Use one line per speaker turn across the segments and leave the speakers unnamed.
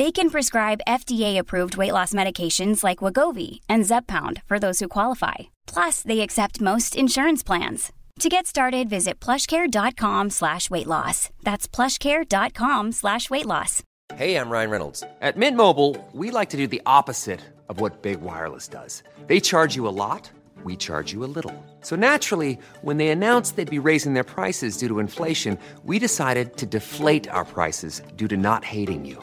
They can prescribe FDA-approved weight loss medications like Wegovy and Zepbound for those who qualify. Plus, they accept most insurance plans. To get started, visit plushcare.com slash weight loss. That's plushcare.com slash weight loss.
Hey, I'm Ryan Reynolds. At Mint Mobile, we like to do the opposite of what Big Wireless does. They charge you a lot, we charge you a little. So naturally, when they announced they'd be raising their prices due to inflation, we decided to deflate our prices due to not hating you.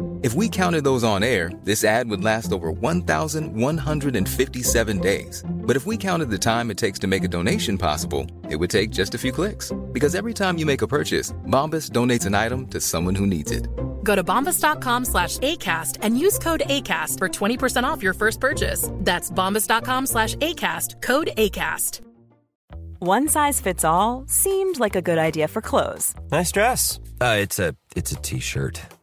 If we counted those on air, this ad would last over 1,157 days. But if we counted the time it takes to make a donation possible, it would take just a few clicks. Because every time you make a purchase, Bombas donates an item to someone who needs it.
Go to bombas.com slash ACAST and use code ACAST for 20% off your first purchase. That's bombas.com slash ACAST, code ACAST.
One size fits all seemed like a good idea for clothes
Nice dress. Uh, it's a it's a t-shirt.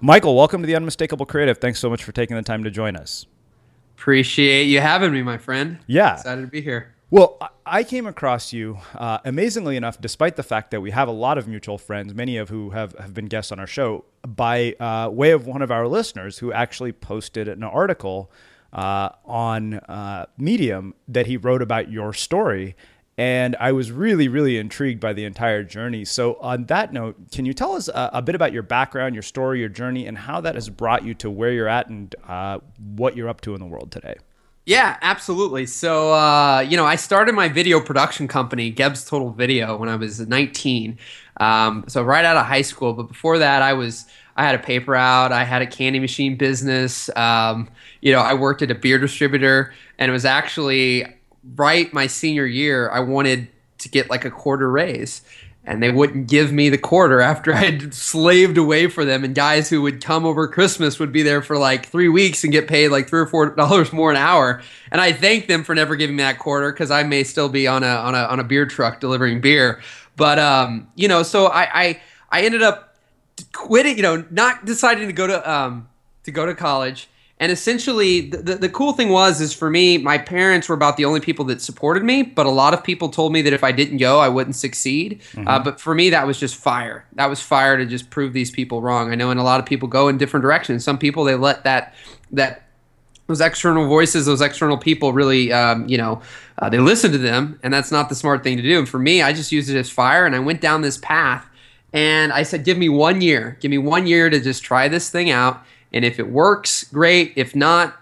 Michael, welcome to the Unmistakable Creative. Thanks so much for taking the time to join us.
Appreciate you having me, my friend.
Yeah.
Excited to be here.
Well, I- came across you, uh, amazingly enough, despite the fact that we have a lot of mutual friends, many of who have, have been guests on our show, by uh, way of one of our listeners who actually posted an article uh, on uh, Medium that he wrote about your story. And I was really, really intrigued by the entire journey. So, on that note, can you tell us a, a bit about your background, your story, your journey, and how that has brought you to where you're at and uh, what you're up to in the world today?
Yeah, absolutely. So, uh, you know, I started my video production company, Gebbs Total Video, when I was 19. Um, so right out of high school. But before that, I was I had a paper out. I had a candy machine business. Um, you know, I worked at a beer distributor, and it was actually right my senior year. I wanted to get like a quarter raise, and they wouldn't give me the quarter after I had slaved away for them. And guys who would come over Christmas would be there for like three weeks and get paid like three or four dollars more an hour. And I thank them for never giving me that quarter because I may still be on a on a on a beer truck delivering beer. But um, you know, so I I, I ended up quitting, you know, not deciding to go to um, to go to college. And essentially, the, the cool thing was, is for me, my parents were about the only people that supported me. But a lot of people told me that if I didn't go, I wouldn't succeed. Uh, mm-hmm. Uh, but for me, that was just fire. That was fire to just prove these people wrong. I know, and a lot of people go in different directions. Some people they let that that those external voices, those external people, really, um, you know, uh, they listen to them, and that's not the smart thing to do. And for me, I just used it as fire, and I went down this path and I said, give me one year. Give me one year to just try this thing out. And if it works, great. If not,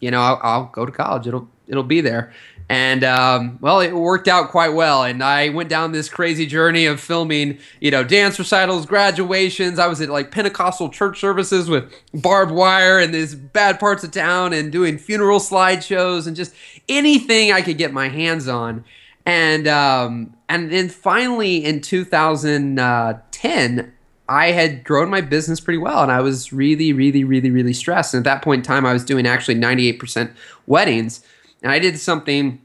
you know, I'll, I'll go to college. It'll it'll be there. And um, well, it worked out quite well. And I went down this crazy journey of filming, you know, dance recitals, graduations. I was at like Pentecostal church services with barbed wire and these bad parts of town and doing funeral slideshows and just anything I could get my hands on and um, and then finally in 2010 i had grown my business pretty well and i was really really really really stressed. And at that point in time i was doing actually 98% weddings. And i did something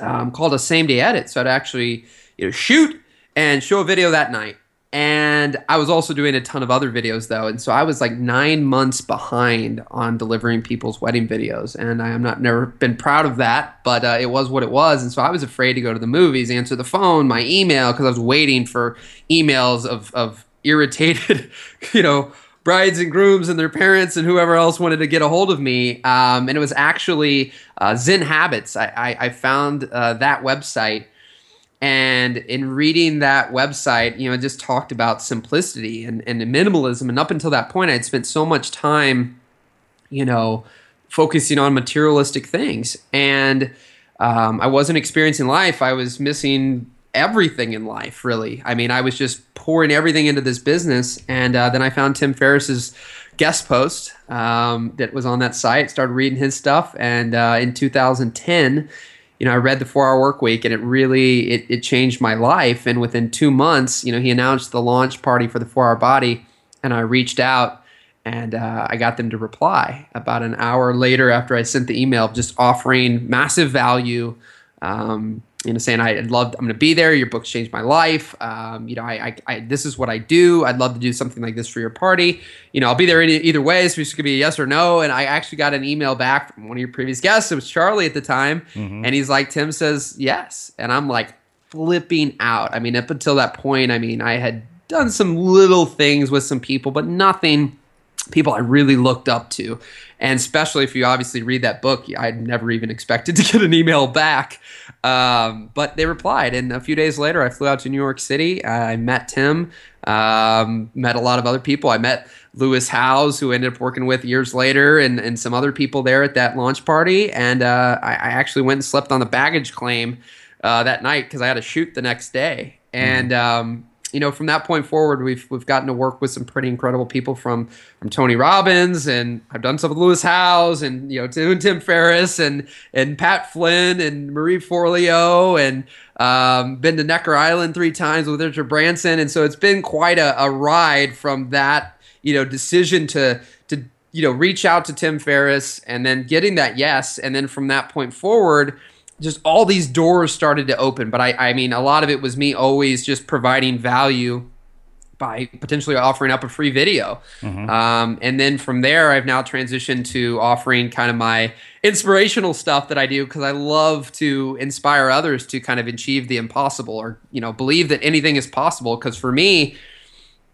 um, called a same day edit. So i'd actually you know shoot and show a video that night. And I was also doing a ton of other videos though, and so I was like nine months behind on delivering people's wedding videos, and I am not never been proud of that, but uh, it was what it was, and so I was afraid to go to the movies, answer the phone, my email, because I was waiting for emails of of irritated, you know, brides and grooms and their parents and whoever else wanted to get a hold of me. Um, and it was actually uh, Zen Habits. I, I, I found uh, that website and in reading that website, you know, it just talked about simplicity and, and minimalism. And up until that point, I had spent so much time, you know, focusing on materialistic things. And um, I wasn't experiencing life. I was missing everything in life, really. I mean, I was just pouring everything into this business. And uh, then I found Tim Ferriss's guest post um, that was on that site, started reading his stuff. And uh, in 2010, you know, I read the Four Hour Work Week, and it really it, it changed my life. And within two months, you know, he announced the launch party for the Four Hour Body, and I reached out and uh, I got them to reply about an hour later after I sent the email, just offering massive value. Um, you know, saying I'd love, I'm going to be there. Your books changed my life. Um, you know, I, I, I, this is what I do. I'd love to do something like this for your party. You know, I'll be there any, either way. So it's going to be a yes or no. And I actually got an email back from one of your previous guests. It was Charlie at the time, mm-hmm. and he's like, Tim says yes, and I'm like flipping out. I mean, up until that point, I mean, I had done some little things with some people, but nothing people I really looked up to. And especially if you obviously read that book, I'd never even expected to get an email back. Um, but they replied. And a few days later, I flew out to New York City. I met Tim, um, met a lot of other people. I met Lewis Howes, who I ended up working with years later, and, and some other people there at that launch party. And uh, I, I, actually went and slept on the baggage claim uh, that night because I had to shoot the next day. And um, you know, from that point forward, we've we've gotten to work with some pretty incredible people from from Tony Robbins, and I've done some with Lewis Howes, and you know, Tim, Tim Ferriss, and and Pat Flynn, and Marie Forleo, and um, been to Necker Island three times with Richard Branson, and so it's been quite a, a ride from that you know decision to to you know reach out to Tim Ferriss, and then getting that yes, and then from that point forward just all these doors started to open. But I, I mean, a lot of it was me always just providing value by potentially offering up a free video. Mm-hmm. Um, and then from there, I've now transitioned to offering kind of my inspirational stuff that I do because I love to inspire others to kind of achieve the impossible or, you know, believe that anything is possible. Because for me,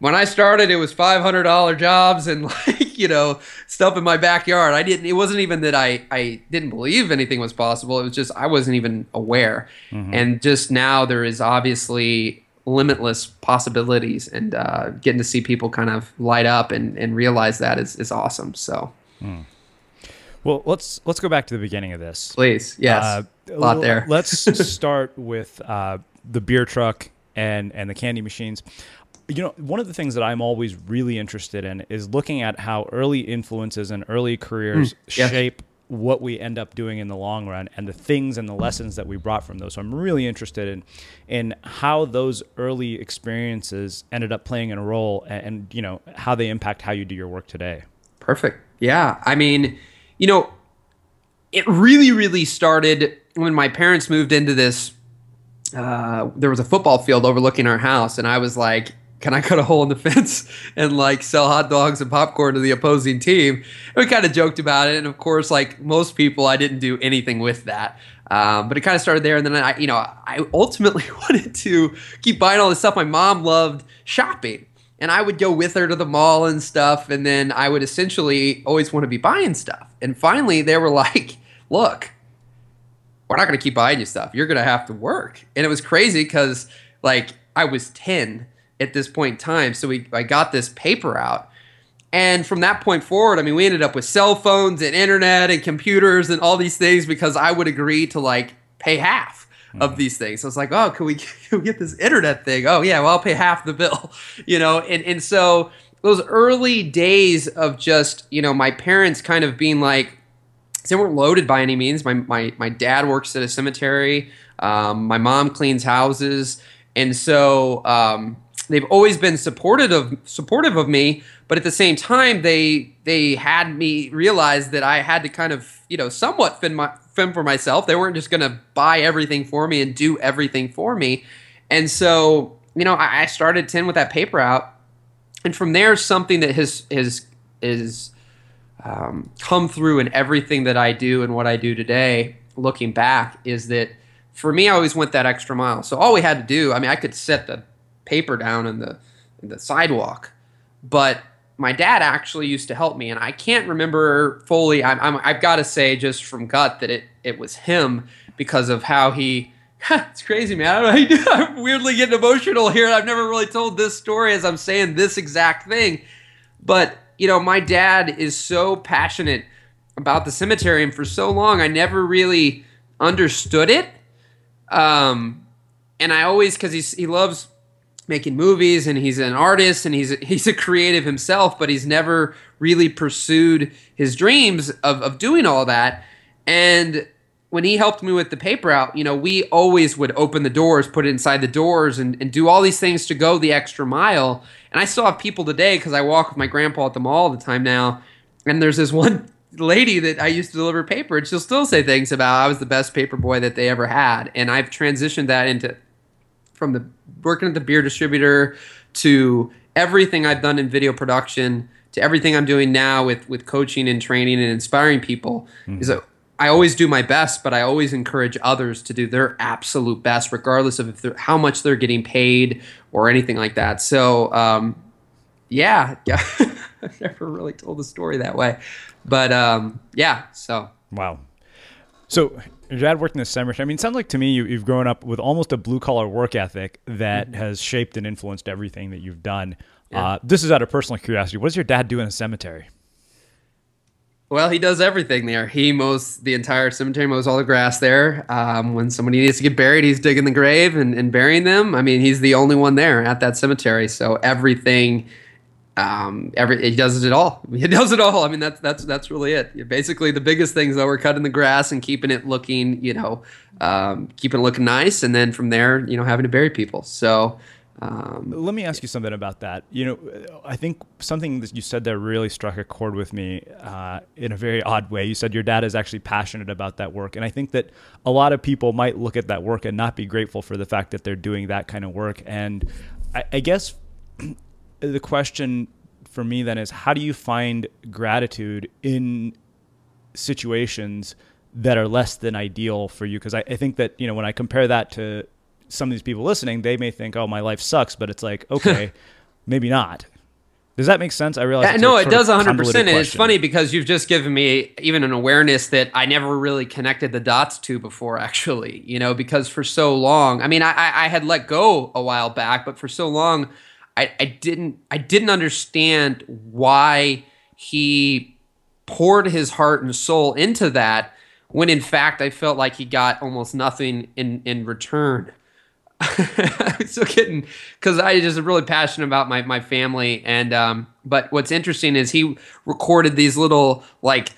when I started, it was five hundred dollar jobs and like you know stuff in my backyard. I didn't. It wasn't even that I I didn't believe anything was possible. It was just I wasn't even aware. Mm-hmm. And just now there is obviously limitless possibilities, and uh, getting to see people kind of light up and and realize that is is awesome. So. Mm.
Well, let's let's go back to the beginning of this.
Please, yes, uh, a lot there.
let's start with uh, the beer truck and and the candy machines you know, one of the things that I'm always really interested in is looking at how early influences and early careers mm, yes. shape what we end up doing in the long run and the things and the lessons that we brought from those. So I'm really interested in in how those early experiences ended up playing in a role and, and you know how they impact how you do your work today.
Perfect. Yeah. I mean, you know, it really really started when my parents moved into this uh, there was a football field overlooking our house and I was like can I cut a hole in the fence and like sell hot dogs and popcorn to the opposing team? And we kind of joked about it, and of course, like most people, I didn't do anything with that. Um, but it kind of started there, and then I, you know, I ultimately wanted to keep buying all this stuff. My mom loved shopping, and I would go with her to the mall and stuff, and then I would essentially always want to be buying stuff. And finally, they were like, "Look, we're not going to keep buying you stuff. You're going to have to work." And it was crazy because like I was ten at this point in time. So we I got this paper out. And from that point forward, I mean, we ended up with cell phones and internet and computers and all these things because I would agree to like pay half mm-hmm. of these things. So it's like, oh, can we, can we get this internet thing? Oh yeah, well I'll pay half the bill, you know. And and so those early days of just you know my parents kind of being like, they weren't loaded by any means. My my my dad works at a cemetery. Um, my mom cleans houses, and so um, they've always been supportive of supportive of me, but at the same time they they had me realize that I had to kind of you know somewhat fend my fend for myself. They weren't just going to buy everything for me and do everything for me, and so you know I, I started ten with that paper out, and from there something that has is is um, come through in everything that I do and what I do today. Looking back, is that for me, I always went that extra mile. So all we had to do, I mean, I could set the paper down in the in the sidewalk. But my dad actually used to help me, and I can't remember fully. I'm I've got to say just from gut that it it was him because of how he. it's crazy, man. I don't know how you do. I'm weirdly getting emotional here. I've never really told this story as I'm saying this exact thing, but you know, my dad is so passionate about the cemetery, and for so long, I never really understood it. Um, and I always because he's he loves making movies and he's an artist and he's a, he's a creative himself, but he's never really pursued his dreams of, of doing all that. And when he helped me with the paper out, you know, we always would open the doors, put it inside the doors, and, and do all these things to go the extra mile. And I still have people today because I walk with my grandpa at the mall all the time now. And there's this one lady that I used to deliver paper, and she'll still say things about I was the best paper boy that they ever had. And I've transitioned that into from the working at the beer distributor to everything I've done in video production to everything I'm doing now with with coaching and training and inspiring people mm-hmm. is that I always do my best, but I always encourage others to do their absolute best, regardless of if how much they're getting paid or anything like that. So, um, yeah, yeah, I've never really told the story that way, but um, yeah. So,
wow. So your dad worked in the cemetery. I mean, it sounds like to me you, have grown up with almost a blue collar work ethic that mm-hmm. has shaped and influenced everything that you've done. Yeah. Uh, this is out of personal curiosity. What does your dad do in a cemetery?
Well, he does everything there. He mows the entire cemetery, mows all the grass there. Um, when somebody needs to get buried, he's digging the grave and, and burying them. I mean, he's the only one there at that cemetery. So everything um, every he does it all. He does it all. I mean, that's that's that's really it. Basically, the biggest things though are cutting the grass and keeping it looking, you know, um, keeping it looking nice, and then from there, you know, having to bury people. So. Um,
Let me ask you something about that. You know, I think something that you said there really struck a chord with me uh, in a very odd way. You said your dad is actually passionate about that work, and I think that a lot of people might look at that work and not be grateful for the fact that they're doing that kind of work. And I, I guess the question for me then is how do you find gratitude in situations that are less than ideal for you? Because I, I think that, you know, when I compare that to some of these people listening, they may think, oh, my life sucks. But it's like, okay, maybe not. Does that make sense? I realize.
Yeah, no, it does 100. percent And it's funny because you've just given me even an awareness that I never really connected the dots to before. Actually, you know, because for so long, I mean, I, I had let go a while back, but for so long, I, I didn't I didn't understand why he poured his heart and soul into that when in fact I felt like he got almost nothing in in return. I'm still kidding because I just really passionate about my my family and um. But what's interesting is he recorded these little like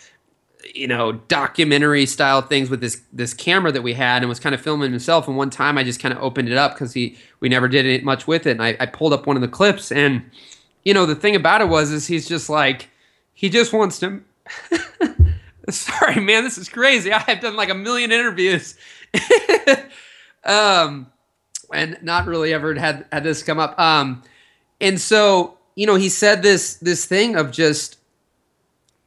you know documentary style things with this this camera that we had and was kind of filming himself. And one time i just kind of opened it up because he we never did it much with it. And I, I pulled up one of the clips and you know the thing about it was is he's just like he just wants to sorry man this is crazy. I've done like a million interviews. Um and not really ever had had this come up. Um, and so you know, he said this this thing of just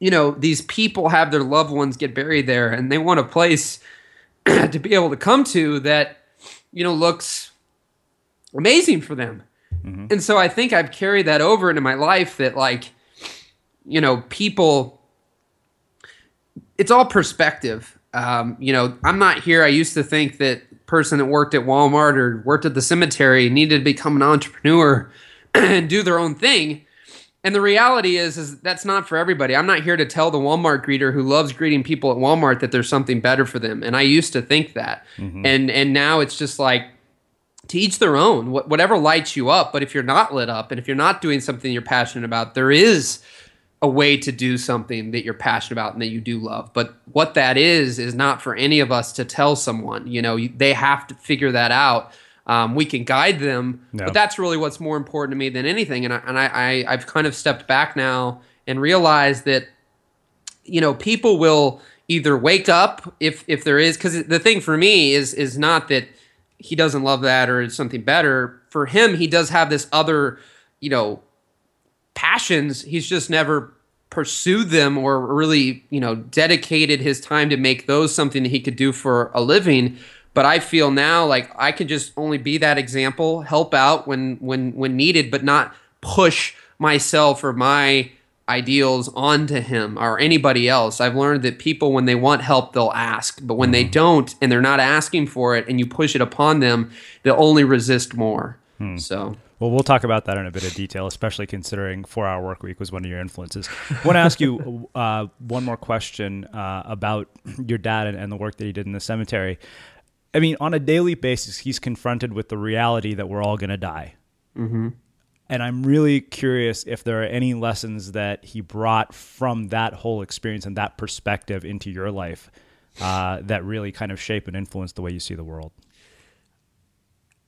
you know these people have their loved ones get buried there, and they want a place to be able to come to that you know looks amazing for them. Mm-hmm. And so I think I've carried that over into my life that like you know people it's all perspective. Um, you know, I'm not here. I used to think that person that worked at Walmart or worked at the cemetery needed to become an entrepreneur and do their own thing. And the reality is, is that's not for everybody. I'm not here to tell the Walmart greeter who loves greeting people at Walmart that there's something better for them. And I used to think that, mm-hmm. and and now it's just like to each their own. whatever lights you up. But if you're not lit up, and if you're not doing something you're passionate about, there is a way to do something that you're passionate about and that you do love. But what that is is not for any of us to tell someone. You know, they have to figure that out. Um, we can guide them, no. but that's really what's more important to me than anything. And I, and I, I have kind of stepped back now and realized that you know people will either wake up if if there is because the thing for me is is not that he doesn't love that or it's something better for him. He does have this other you know passions. He's just never pursued them or really, you know, dedicated his time to make those something that he could do for a living. But I feel now like I can just only be that example, help out when when when needed, but not push myself or my ideals onto him or anybody else. I've learned that people when they want help they'll ask, but when they mm-hmm. don't and they're not asking for it and you push it upon them, they'll only resist more. Hmm. So
well, we'll talk about that in a bit of detail, especially considering four hour work week was one of your influences. I want to ask you uh, one more question uh, about your dad and, and, the work that he did in the cemetery. I mean, on a daily basis, he's confronted with the reality that we're all going to die. Mm-hmm. And I'm really curious if there are any lessons that he brought from that whole experience and that perspective into your life uh, that really kind of shape and influence the way you see the world.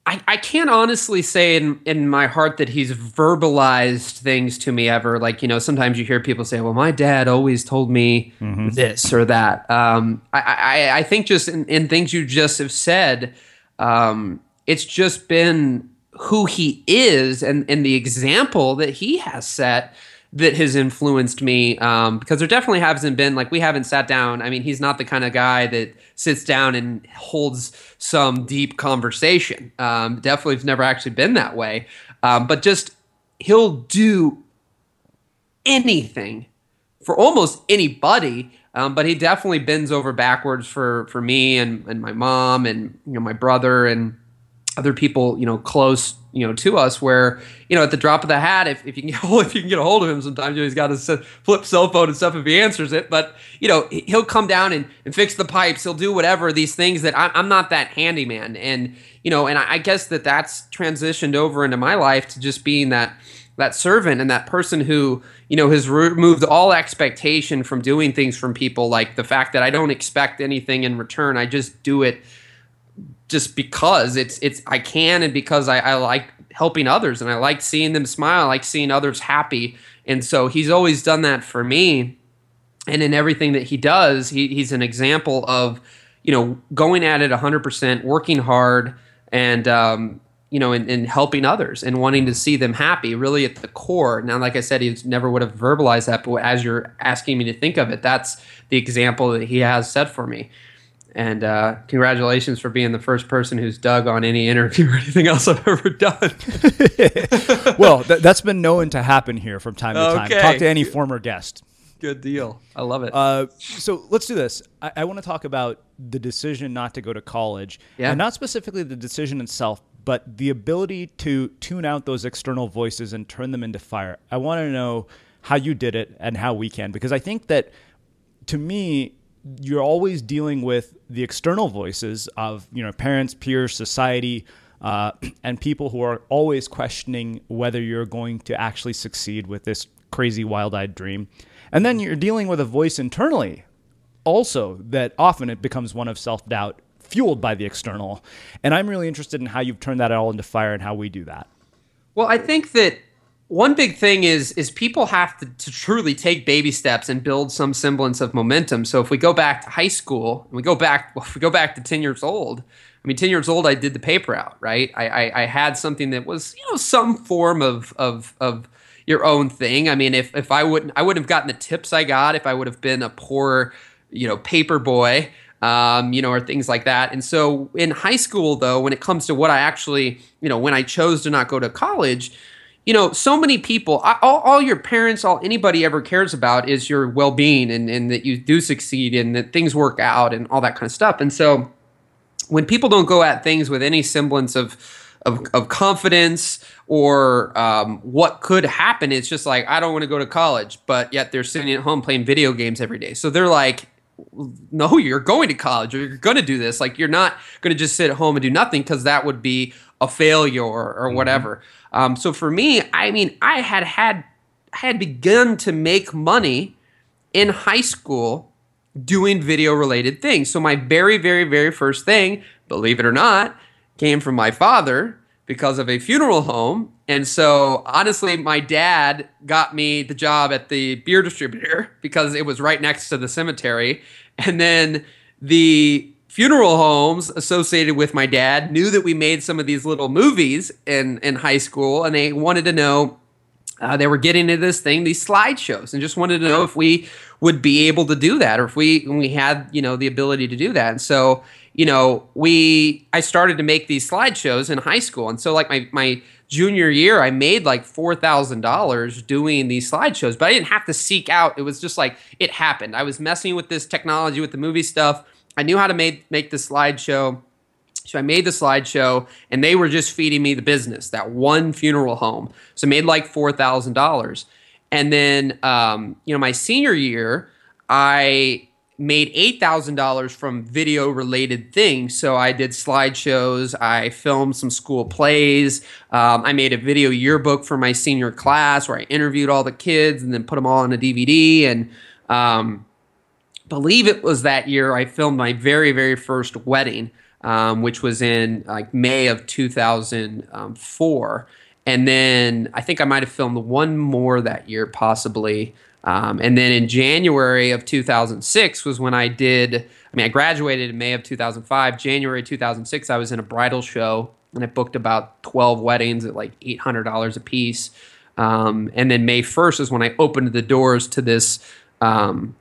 I, I can't honestly say in, in my heart that he's verbalized things to me ever. Like, you know, sometimes you hear people say, well, my dad always told me mm-hmm. this or that. Um, I, I, I think just in, in things you just have said, um, it's just been who he is and, and the example that he has set that has influenced me um, because there definitely hasn't been like we haven't sat down i mean he's not the kind of guy that sits down and holds some deep conversation um, definitely has never actually been that way um, but just he'll do anything for almost anybody um, but he definitely bends over backwards for for me and, and my mom and you know my brother and other people you know close you know to us where you know at the drop of the hat if, if you can get hold, if you can get a hold of him sometimes you know, he's got his uh, flip cell phone and stuff if he answers it. But you know he'll come down and, and fix the pipes. He'll do whatever these things that I'm, I'm not that handyman. And you know and I, I guess that that's transitioned over into my life to just being that that servant and that person who you know has removed all expectation from doing things from people like the fact that I don't expect anything in return. I just do it just because it's it's I can and because I, I like helping others and I like seeing them smile, I like seeing others happy. And so he's always done that for me. And in everything that he does, he, he's an example of, you know, going at it 100%, working hard, and, um, you know, and, and, helping others and wanting to see them happy, really at the core. Now, like I said, he never would have verbalized that, but as you're asking me to think of it, that's the example that he has set for me And uh, congratulations for being the first person who's dug on any interview or anything else I've ever done.
well, th- that's been known to happen here from time to time.
Okay.
Talk to any former guest.
Good deal. I love it.
Uh, so let's do this. I, I want to talk about the decision not to go to college,
Yeah.
and not specifically the decision itself, but the ability to tune out those external voices and turn them into fire. I want to know how you did it and how we can, because I think that to me, you're always dealing with the external voices of you know parents, peers, society, uh, and people who are always questioning whether you're going to actually succeed with this crazy, wild-eyed dream. And then you're dealing with a voice internally, also that often it becomes one of self-doubt, fueled by the external. And I'm really interested in how you've turned that all into fire and how we do that.
Well, I think that one big thing is is people have to, to truly take baby steps and build some semblance of momentum. So if we go back to high school and we go back, well, if we go back to ten years old, I mean, ten years old, I did the paper out, right? I, I, I had something that was you know some form of of of your own thing. I mean, if if I wouldn't, I wouldn't have gotten the tips I got if I would have been a poor, you know, paper boy, um, you know, or things like that. And so in high school, though, when it comes to what I actually, you know, when I chose to not go to college, you know, so many people, all, all your parents, all anybody ever cares about is your well being and, and that you do succeed and that things work out and all that kind of stuff. And so when people don't go at things with any semblance of of, of confidence or um, what could happen, it's just like I don't want to go to college, but yet they're sitting at home playing video games every day. So they're like, no, you're going to college or you're going to do this. Like you're not going to just sit at home and do nothing because that would be a failure or, or whatever. Um, so for me, I mean, I had had I had begun to make money in high school doing video related things. So my very, very, very first thing, believe it or not, came from my father because of a funeral home. And so honestly, my dad got me the job at the beer distributor because it was right next to the cemetery. And then the funeral homes associated with my dad knew that we made some of these little movies in, in high school and they wanted to know uh, they were getting into this thing, these slideshows, and just wanted to know if we would be able to do that, or if we we had you know the ability to do that. And so you know we I started to make these slideshows in high school, and so like my my junior year, I made like four thousand dollars doing these slideshows, but I didn't have to seek out. It was just like it happened. I was messing with this technology with the movie stuff. I knew how to make make the slideshow. So I made the slideshow, and they were just feeding me the business. That one funeral home, so I made like four thousand dollars. And then, um, you know, my senior year, I made eight thousand dollars from video related things. So I did slideshows, I filmed some school plays, um, I made a video yearbook for my senior class where I interviewed all the kids and then put them all on a DVD. And um, believe it was that year I filmed my very very first wedding um, which was in like May of 2004. And then I think I might have filmed one more that year, possibly. Um, and then in January of 2006 was when I did, I mean, I graduated in May of 2005. January 2006, I was in a bridal show and I booked about 12 weddings at like $800 a piece. Um, and then May 1st is when I opened the doors to this um,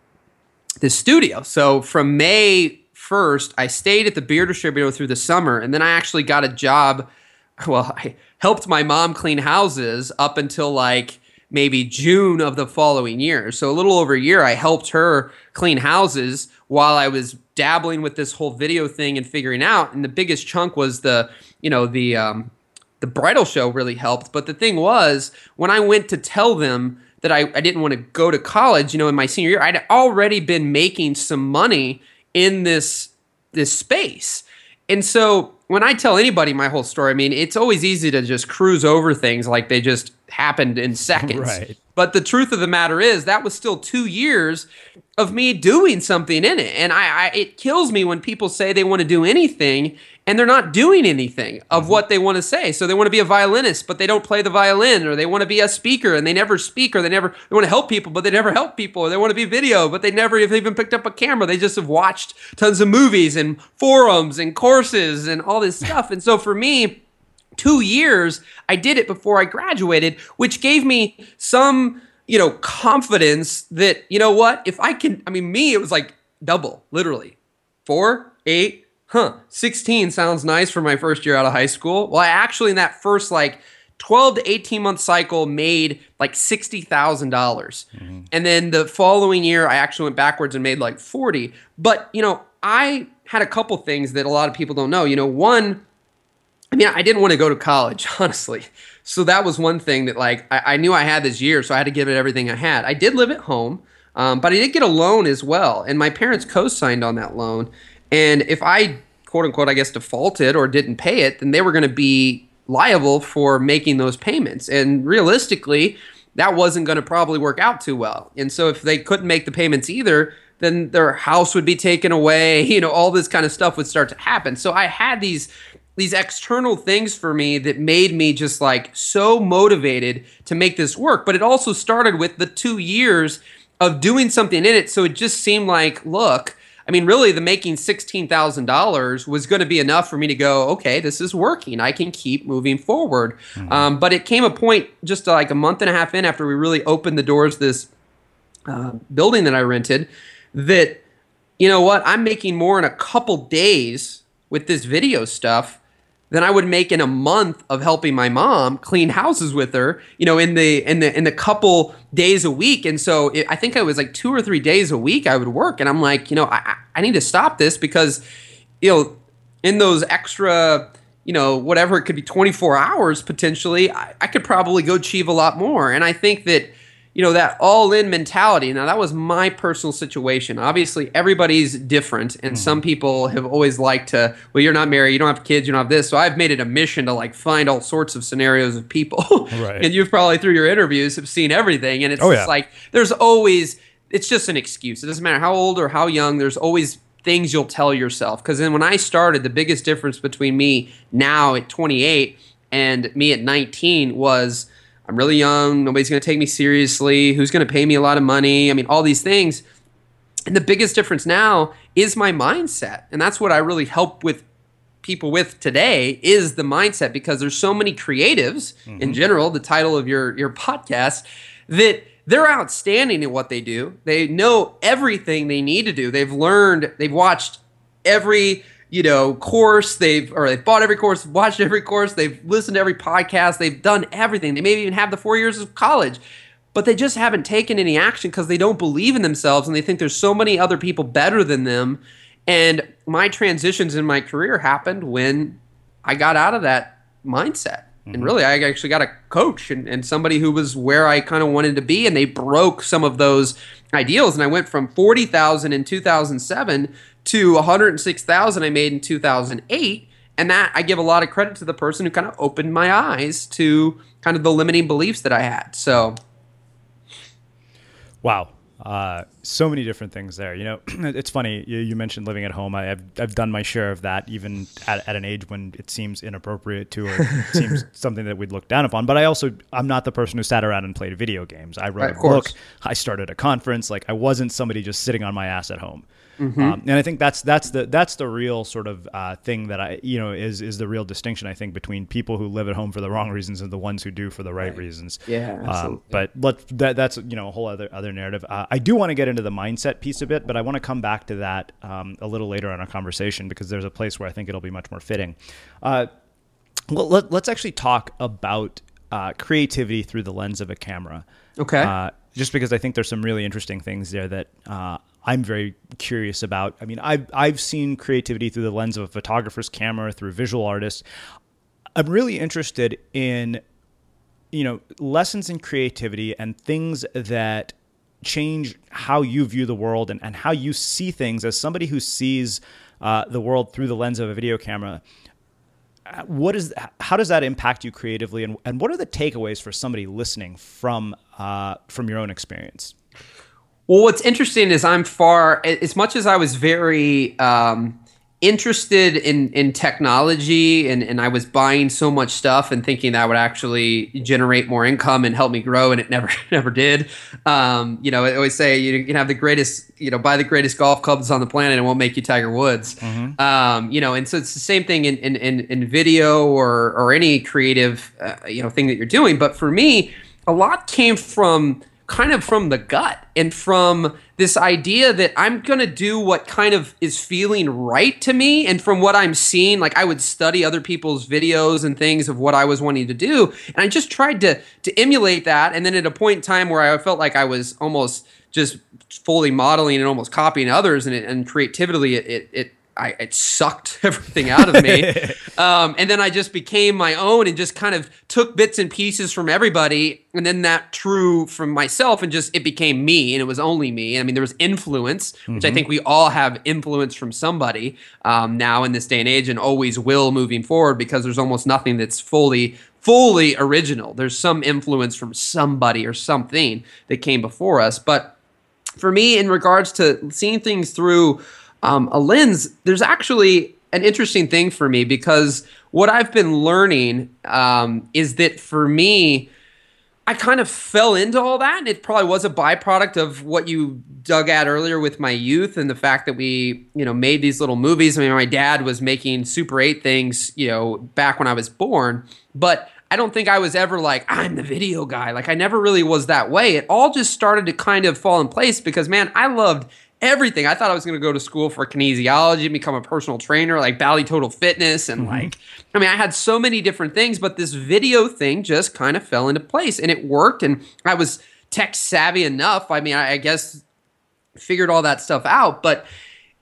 this studio. So from May 1st, I stayed at the beer distributor through the summer, and then I actually got a job. Well, I helped my mom clean houses up until like maybe June of the following year. So a little over a year, I helped her clean houses while I was dabbling with this whole video thing and figuring out. And the biggest chunk was the, you know, the um, the bridal show really helped. But the thing was, when I went to tell them that I, I didn't want to go to college, you know, in my senior year, I'd already been making some money in this this space. And so when I tell anybody my whole story, I mean, it's always easy to just cruise over things like they just happened in seconds.
Right.
But the truth of the matter is that was still two years of me doing something in it. And I, I it kills me when people say they want to do anything and they're not doing anything of mm-hmm. what they want to say. So they want to be a violinist, but they don't play the violin, or they want to be a speaker and they never speak, or they never they want to help people, but they never help people, or they want to be video, but they never have even picked up a camera. They just have watched tons of movies and forums and courses and all this stuff. And so for me, two years I did it before I graduated, which gave me some you know confidence that you know what if I can. I mean, me it was like double, literally four eight, huh, 16 sounds nice for my first year out of high school. Well, I actually, in that first like 12 to 18 month cycle, made like $60,000. dollars And then the following year, I actually went backwards and made like 40. But, you know, I had a couple things that a lot of people don't know. You know, one, I mean, I didn't want to go to college, honestly. So that was one thing that, like, I, I knew I had this year, so I had to give it everything I had. I did live at home, um, but I did get a loan as well, and my parents co-signed on that loan. And if I, quote unquote, I guess defaulted or didn't pay it, then they were going to be liable for making those payments. And realistically, that wasn't going to probably work out too well. And so if they couldn't make the payments either, then their house would be taken away. You know, all this kind of stuff would start to happen. So I had these these external things for me that made me just like so motivated to make this work. But it also started with the two years of doing something in it. So it just seemed like, look, I mean, really, the making $16,000 was going to be enough for me to go, okay, this is working. I can keep moving forward. Mm-hmm. Um, but it came a point just like a month and a half in after we really opened the doors this uh, building that I rented that, you know what, I'm making more in a couple days with this video stuff than I would make in a month of helping my mom clean houses with her, you know, in the in the in the couple days a week. And so it, I think I was like two or three days a week I would work, and I'm like, you know, I, I need to stop this because, you know, in those extra, you know, whatever it could be, 24 hours potentially, I, I could probably go achieve a lot more. And I think that you know that all in mentality. Now that was my personal situation. Obviously everybody's different and mm. some people have always liked to well you're not married. You don't have kids. You don't have this. So i've made it a mission to like find all sorts of scenarios of people. Right. and you've probably through your interviews have seen everything and it's oh, just yeah. like there's always it's just an excuse. It doesn't matter how old or how young there's always things you'll tell yourself. Because then when i started the biggest difference between me now at 28 and me at 19 was I'm really young. Nobody's going to take me seriously. Who's going to pay me a lot of money? I mean, all these things. And the biggest difference now is my mindset. And that's what I really help with people with today is the mindset because there's so many creatives mm-hmm. in general, the title of your your podcast, that they're outstanding at what they do. They know everything they need to do. They've learned, they've watched every you know course. They've or they've bought every course watched every course. They've listened to every podcast. They've done everything. They maybe even have the four years of college but they just haven't taken any action because they don't believe in themselves and they think there's so many other people better than them. And my transitions in my career happened when i got out of that mindset. Mm-hmm. and really i actually got a coach and, and somebody who was where i kind of wanted to be and they broke some of those ideals. And i went from 40000 in 2007 to 106,000 I made in 2008 and that I give a lot of credit to the person who kind of opened my eyes to kind of the limiting beliefs that I had. So
wow. Uh, so many different things there. You know, it's funny. You, you, mentioned living at home. I, have I've done my share of that, even at, at an age when it seems inappropriate to, or seems something that we'd look down upon. But I also, I'm not the person who sat around and played video games. I wrote right, a book. I started a conference. Like I wasn't somebody just sitting on my ass at home. Mm-hmm. Um, and I think that's that's the that's the real sort of uh, thing that I you know is is the real distinction I think between people who live at home for the wrong reasons and the ones who do for the right, right. reasons.
Yeah,
um, but let that that's you know a whole other other narrative. Uh, I do want to get into the mindset piece a bit, but I want to come back to that um, a little later in our conversation because there's a place where I think it'll be much more fitting. Uh, well, let, us actually talk about uh, creativity through the lens of a camera.
Okay. Uh,
just because I think there's some really interesting things there that uh, I'm very curious about. I mean, I've I've seen creativity through the lens of a photographer's camera, through visual artists. I'm really interested in, you know, lessons in creativity and things that change how you view the world and, and how you see things as somebody who sees uh, the world through the lens of a video camera. What is how does that impact you creatively, and, and what are the takeaways for somebody listening from uh, from your own experience?
Well, what's interesting is I'm far as much as I was very um, interested in in technology and and I was buying so much stuff and thinking that would actually generate more income and help me grow, and it never never did. Um, you know, I always say you can have the greatest, you know, buy the greatest golf clubs on the planet, and it won't make you Tiger Woods. Mm-hmm. Um, you know, and so it's the same thing in in in, in video or or any creative, uh, you know, thing that you're doing. But for me, a lot came from kind of from the gut and from this idea that I'm going to do what kind of is feeling right to me. And from what I'm seeing, like I would study other people's videos and things of what I was wanting to do. And I just tried to, to emulate that. And then at a point in time where I felt like I was almost just fully modeling and almost copying others and, and creatively, it, it, it I, it sucked everything out of me. um, and then I just became my own and just kind of took bits and pieces from everybody. And then that true from myself and just it became me and it was only me. I mean, there was influence, which mm-hmm. I think we all have influence from somebody um, now in this day and age and always will moving forward because there's almost nothing that's fully fully original. There's some influence from somebody or something that came before us. But for me, in regards to seeing things through um, a lens, there's actually an interesting thing for me because what I've been learning um, is that for me, I kind of fell into all that. And it probably was a byproduct of what you dug at earlier with my youth and the fact that we, you know, made these little movies. I mean, my dad was making Super 8 things, you know, back when I was born. But I don't think I was ever like, I'm the video guy. Like, I never really was that way. It all just started to kind of fall in place because, man, I loved everything. I thought I was going to go to school for kinesiology and become a personal trainer, like Bally Total Fitness. And mm-hmm. like, I mean, I had so many different things, but this video thing just kind of fell into place and it worked. And I was tech savvy enough. I mean, I, I guess figured all that stuff out. But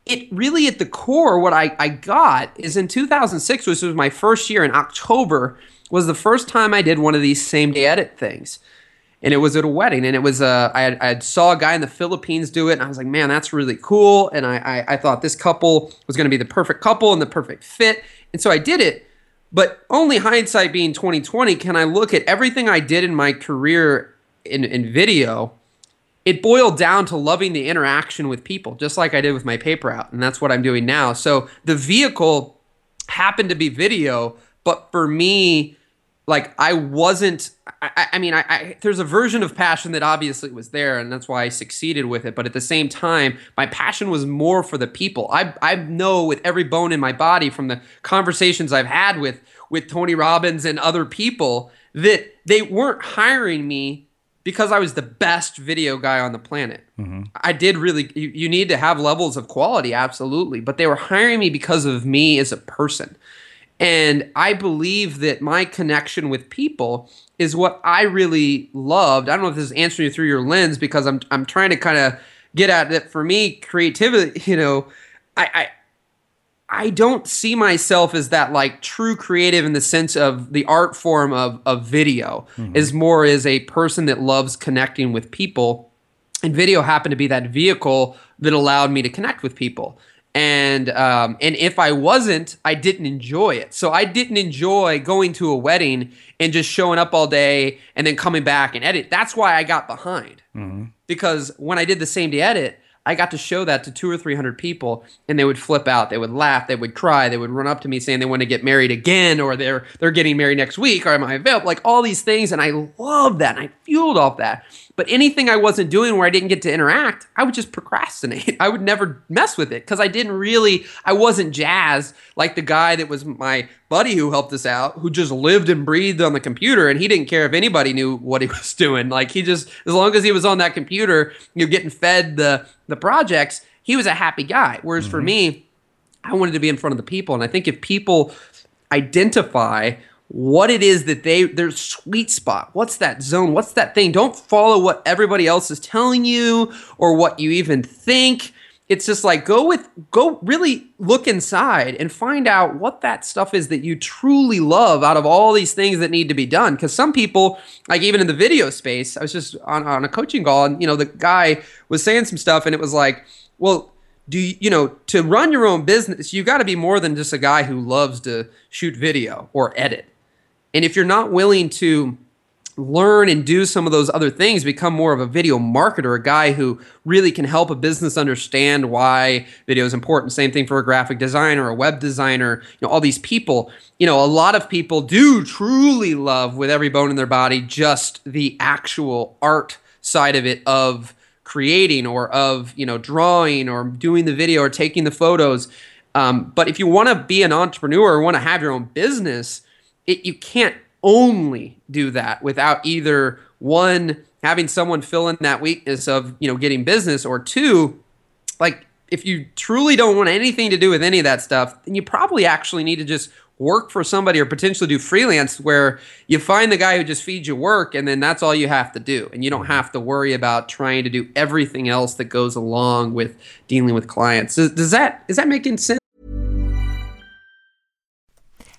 it really, at the core, what I, I got is in 2006, which was my first year in October, was the first time I did one of these same day edit things and it was at a wedding and it was uh, I, had, I saw a guy in the philippines do it and i was like man that's really cool. And i, I, I thought this couple was going to be the perfect couple and the perfect fit. And so i did it. But only hindsight being 2020 can i look at everything i did in my career in, in video? It boiled down to loving the interaction with people just like i did with my paper out and that's what i'm doing now. So the vehicle happened to be video but for me like I wasn't. I, I mean, I, I, there's a version of passion that obviously was there, and that's why I succeeded with it. But at the same time, my passion was more for the people. I I know with every bone in my body from the conversations I've had with with Tony Robbins and other people that they weren't hiring me because I was the best video guy on the planet. Mm-hmm. I did really. You, you need to have levels of quality, absolutely, but they were hiring me because of me as a person. And I believe that my connection with people is what I really loved. I don't know if this is answering you through your lens because I'm I'm trying to kind of get at it. For me, creativity, you know, I, I I don't see myself as that like true creative in the sense of the art form of of video. Mm-hmm. Is more as a person that loves connecting with people, and video happened to be that vehicle that allowed me to connect with people and um, and if I wasn't, I didn't enjoy it. So I didn't enjoy going to a wedding and just showing up all day and then coming back and edit. That's why I got behind mm-hmm. because when I did the same day edit, I got to show that to two or three hundred people, and they would flip out, they would laugh, they would cry, they would run up to me saying they want to get married again, or they're they're getting married next week, or am I available? Like all these things, and I love that, and I fueled off that. But anything I wasn't doing where I didn't get to interact, I would just procrastinate. I would never mess with it because I didn't really, I wasn't jazzed like the guy that was my buddy who helped us out, who just lived and breathed on the computer and he didn't care if anybody knew what he was doing. Like he just, as long as he was on that computer, you're getting fed the, the projects, he was a happy guy. Whereas mm-hmm. for me, I wanted to be in front of the people. And I think if people identify what it is that they their sweet spot. What's that zone? What's that thing? Don't follow what everybody else is telling you or what you even think. It's just like go with go really look inside and find out what that stuff is that you truly love out of all these things that need to be done. Because some people like even in the video space i was just on, on a coaching call and you know the guy was saying some stuff and it was like well do you, you know to run your own business you got to be more than just a guy who loves to shoot video or edit and if you're not willing to learn and do some of those other things, become more of a video marketer, a guy who really can help a business understand why video is important. Same thing for a graphic designer, a web designer, you know, all these people. You know, a lot of people do truly love with every bone in their body just the actual art side of it of creating or of, you know, drawing or doing the video or taking the photos. Um, but if you want to be an entrepreneur or want to have your own business, it, you can't only do that without either one having someone fill in that weakness of you know getting business, or two, like if you truly don't want anything to do with any of that stuff, then you probably actually need to just work for somebody or potentially do freelance where you find the guy who just feeds you work and then that's all you have to do. And you don't mm-hmm. have to worry about trying to do everything else that goes along with dealing with clients. Does, does that is that making sense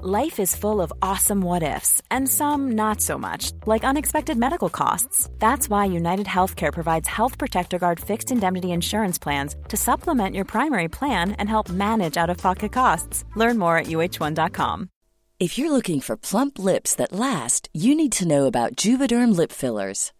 Life is full of awesome what ifs, and some not so much, like unexpected medical costs. That's why United Healthcare provides Health Protector Guard fixed indemnity insurance plans to supplement your primary plan and help manage out of pocket costs. Learn more at uh1.com.
If you're looking for plump lips that last, you need to know about Juvederm lip fillers.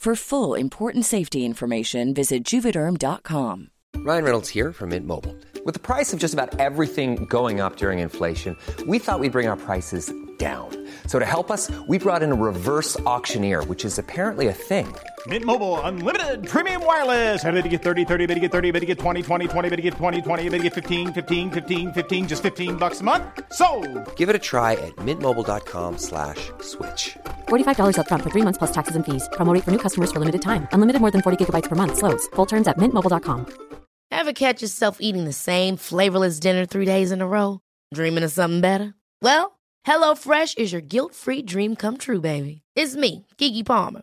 For full important safety information, visit juvederm.com.
Ryan Reynolds here from Mint Mobile. With the price of just about everything going up during inflation, we thought we'd bring our prices down. So to help us, we brought in a reverse auctioneer, which is apparently a thing.
Mint Mobile unlimited premium wireless. Ready to get 30, 30, bit to get 30, bit to get 20, 20, 20, bit to get 20, 20, bit to get 15, 15, 15, 15 just 15 bucks a month. So,
Give it a try at mintmobile.com slash switch.
$45 upfront for three months plus taxes and fees. Promo rate for new customers for limited time. Unlimited more than 40 gigabytes per month. Slows. Full terms at mintmobile.com.
Ever catch yourself eating the same flavorless dinner three days in a row? Dreaming of something better? Well, HelloFresh is your guilt-free dream come true, baby. It's me, Keke Palmer.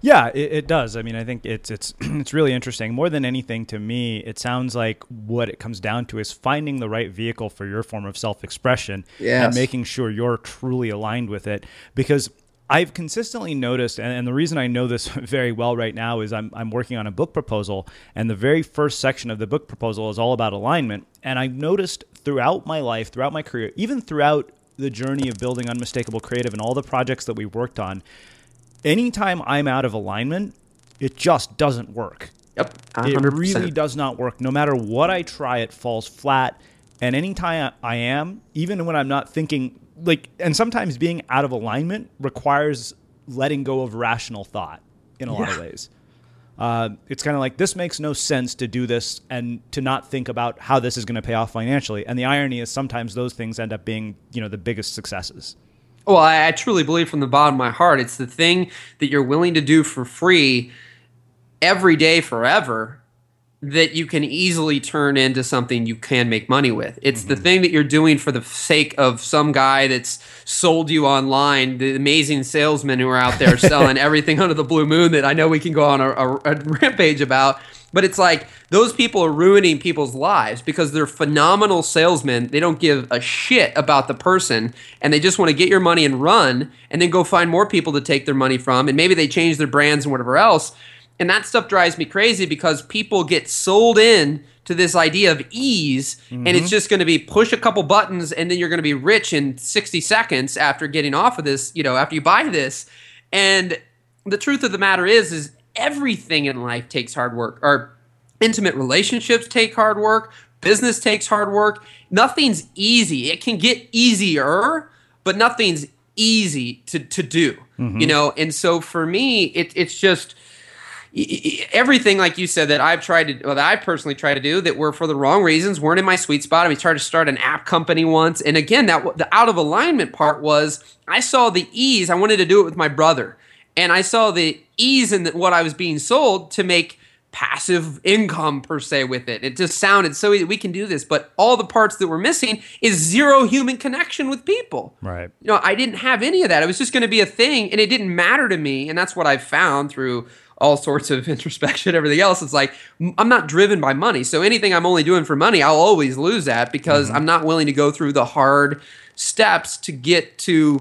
Yeah, it, it does. I mean, I think it's it's it's really interesting. More than anything, to me, it sounds like what it comes down to is finding the right vehicle for your form of self-expression
Yes.
and making sure you're truly aligned with it. Because I've consistently noticed, and, and the reason I know this very well right now is I'm I'm working on a book proposal, and the very first section of the book proposal is all about alignment. And I've noticed throughout my life, throughout my career, even throughout the journey of building Unmistakable Creative and all the projects that we worked on anytime I'm out of alignment, it just doesn't work.
Yep,
It
100%.
really does not work. No matter what I try, it falls flat. And anytime I am, even when I'm not thinking, like, and sometimes being out of alignment requires letting go of rational thought in a lot of ways. Uh, it's kind of like this makes no sense to do this and to not think about how this is going to pay off financially. And the irony is sometimes those things end up being, you know, the biggest successes.
Well, I, I truly believe from the bottom of my heart, it's the thing that you're willing to do for free every day forever that you can easily turn into something you can make money with. It's mm-hmm. the thing that you're doing for the sake of some guy that's sold you online, the amazing salesmen who are out there selling everything under the blue moon that I know we can go on a, a, a rampage about. But it's like those people are ruining people's lives because they're phenomenal salesmen. They don't give a shit about the person and they just want to get your money and run and then go find more people to take their money from. And maybe they change their brands and whatever else and that stuff drives me crazy because people get sold in to this idea of ease mm-hmm. and it's mm-hmm. just going to be push a couple buttons and then you're going to be rich in 60 seconds after getting off of this you know after you buy this and the truth of the matter is is everything in life takes hard work our intimate relationships take hard work business takes hard work nothing's easy it can get easier but nothing's easy to, to do mm-hmm. you know and so for me it, it's just everything like you said that I've tried to, well, that I personally tried to do that were for the wrong reasons, weren't in my sweet spot. I mean, tried to start an app company once, and again, that the out of alignment part was I saw the ease. I wanted to do it with my brother, and I saw the ease in what I was being sold to make passive income per se with it. It just sounded so easy. We can do this, but all the parts that we're missing is zero human connection with people.
Right.
You know, I didn't have any of that. It was just going to be a thing, and it didn't matter to me. And that's what I found through all sorts of introspection, everything else. It's like I'm not driven by money. So anything I'm only doing for money, I'll always lose at because mm-hmm. I'm not willing to go through the hard steps to get to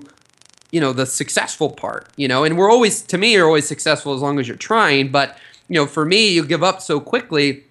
you know the successful part you know and we're always to me you're always successful as long as you're trying but you know for me you give up so quickly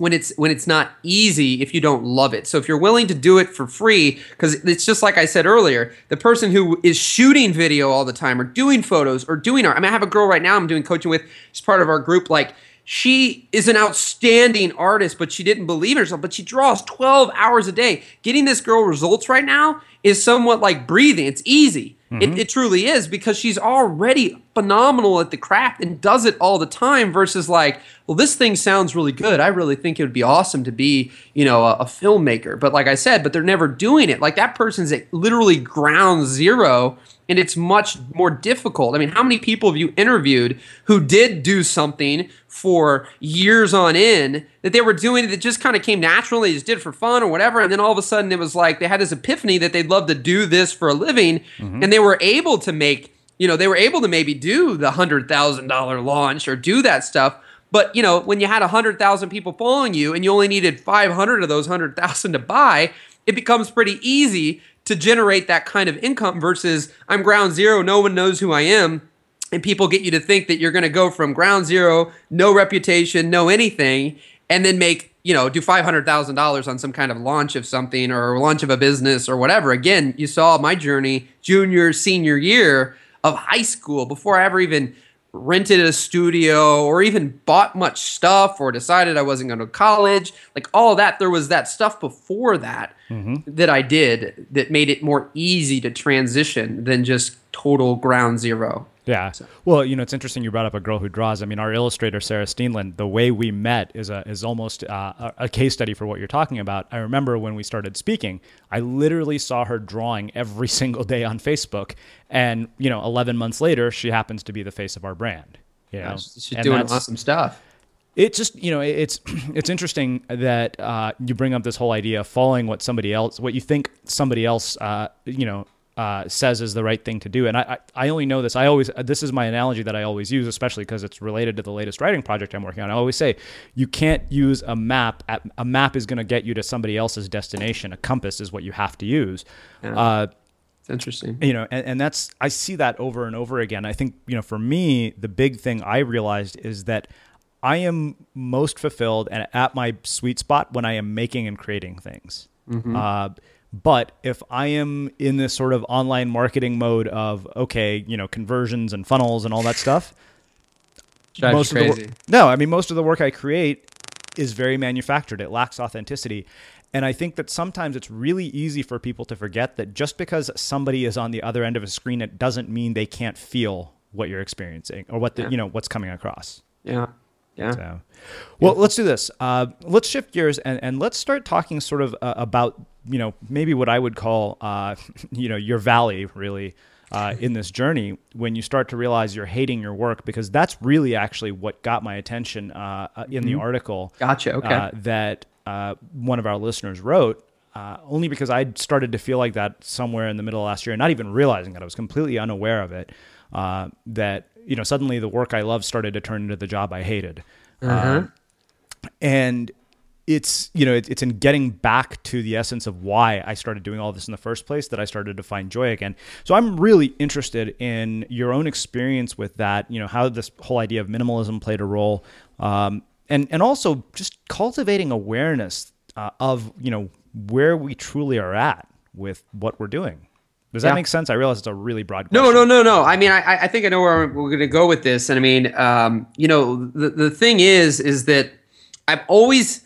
when it's when it's not easy if you don't love it. So if you're willing to do it for free cuz it's just like I said earlier, the person who is shooting video all the time or doing photos or doing art. I mean I have a girl right now I'm doing coaching with, she's part of our group like she is an outstanding artist, but she didn't believe in herself. But she draws 12 hours a day. Getting this girl results right now is somewhat like breathing. It's easy. Mm-hmm. It, it, truly is because she's already phenomenal at the craft and does it all the time versus like, well, this thing sounds really good. I really think it would be awesome to be, you know, a, a filmmaker. But like I said, but they're never doing it. Like that person's at literally ground zero and it's much more difficult. I mean, how many people have you interviewed who did do something for years on end that they were doing that just kind of came naturally, they just did it for fun or whatever, and then all of a sudden it was like they had this epiphany that they'd love to do this for a living, mm-hmm. and they were able to make, you know, they were able to maybe do the hundred thousand dollar launch or do that stuff. But you know, when you had hundred thousand people following you and you only needed five hundred of those hundred thousand to buy, it becomes pretty easy to generate that kind of income versus I'm ground zero, no one knows who I am. And people get you to think that you're going to go from ground zero, no reputation, no anything, and then make, you know, do $500,000 on some kind of launch of something or launch of a business or whatever. Again, you saw my journey junior, senior year of high school before I ever even rented a studio or even bought much stuff or decided I wasn't going to college. Like all that, there was that stuff before that mm-hmm. that I did that made it more easy to transition than just total ground zero.
Yeah. So. Well, you know, it's interesting you brought up a girl who draws. I mean, our illustrator Sarah Steenland, the way we met is a is almost uh, a case study for what you're talking about. I remember when we started speaking, I literally saw her drawing every single day on Facebook, and you know, 11 months later, she happens to be the face of our brand. You know?
she's and doing awesome stuff.
It just you know it's it's interesting that uh, you bring up this whole idea of following what somebody else what you think somebody else uh, you know uh, says is the right thing to do. And I, I, I, only know this. I always this is my analogy that I always use, especially because it's related to the latest writing project I'm working on. I always say you can't use a map. At, a map is going to get you to somebody else's destination. A compass is what you have to use.
Yeah. Uh, interesting.
You know, and, and that's I see that over and over again. I think you know for me the big thing I realized is that. I am most fulfilled and at my sweet spot when I am making and creating things. Mm-hmm. Uh, but if I am in this sort of online marketing mode of okay, you know, conversions and funnels and all that stuff,
most
crazy. Of the, no, I mean most of the work I create is very manufactured. It lacks authenticity. And I think that sometimes it's really easy for people to forget that just because somebody is on the other end of a screen, it doesn't mean they can't feel what you're experiencing or what the, yeah. you know what's coming across.
Yeah. Yeah. So,
well, yeah. let's do this. Uh, let's shift gears and, and let's start talking sort of uh, about, you know, maybe what I would call, uh, you know, your valley really. uh, in this journey when you start to realize you're hating your work because that's really actually what got my attention uh, uh in the
Mhm.
article.
Gotcha, okay.
uh, that uh, one of our listeners wrote. Uh, only because I started to feel like that somewhere in the middle of last year, not even realizing that I was completely unaware of it. Uh, that you know, suddenly the work I loved started to turn into the job I hated.
Uh-huh.
Um, and it's you know it, it's in getting back to the essence of why I started doing all this in the first place that I started to find joy again. So I'm really interested in your own experience with that. You know how this whole idea of minimalism played a role, um, and and also just cultivating awareness uh, of you know where we truly are at with what we're doing. Does that
Yeah.
make sense? I realize it's a really broad. Question.
No, no, no, no. I mean, I, I think I know where we're going to go with this. And I mean, um, you know, the, the thing is, is that I've always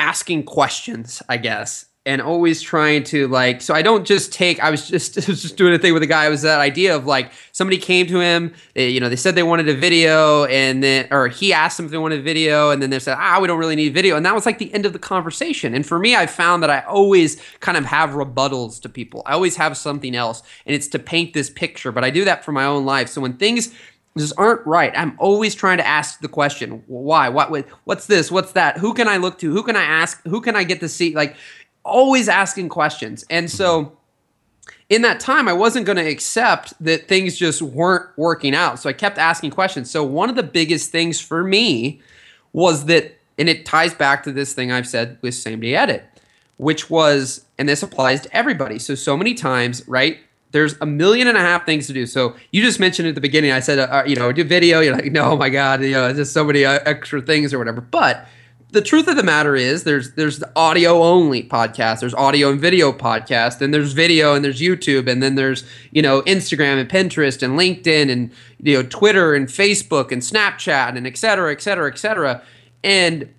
asking questions, I guess, and always trying to like. So I don't just take. I was just I was just doing a thing with a guy. It was that idea of like somebody came to him. They, you know, they said they wanted a video, and then or he asked them if they wanted a video, and then they said, ah, we don't really need video, and that was like the end of the conversation. And for me, I found that I always kind of have rebuttals to people. I always have something else, and it's to paint this picture. But I do that for my own life. So when things just aren't right. I'm always trying to ask the question, why? What? what- What's this? What's that? Who can I look to? Who can I ask? Who can I get to see? Like, always asking questions. And so, mm-hmm. in that time, I wasn't going to accept that things just weren't working out. So I kept asking questions. So one of the biggest things for me was that, and it ties back to this thing I've said with same day edit, which was, and this applies to everybody. So so many times, right? There's a million and a half things to do. So you just mentioned at the beginning, I said, uh, you know, do video. You're like, no, oh my God, you know, just so many uh, extra things or whatever. But the truth of the matter is, there's there's the audio only podcast, there's audio and video podcast, and there's video and there's YouTube, and then there's you know Instagram and Pinterest and LinkedIn and you know Twitter and Facebook and Snapchat and et cetera, et cetera, et cetera. And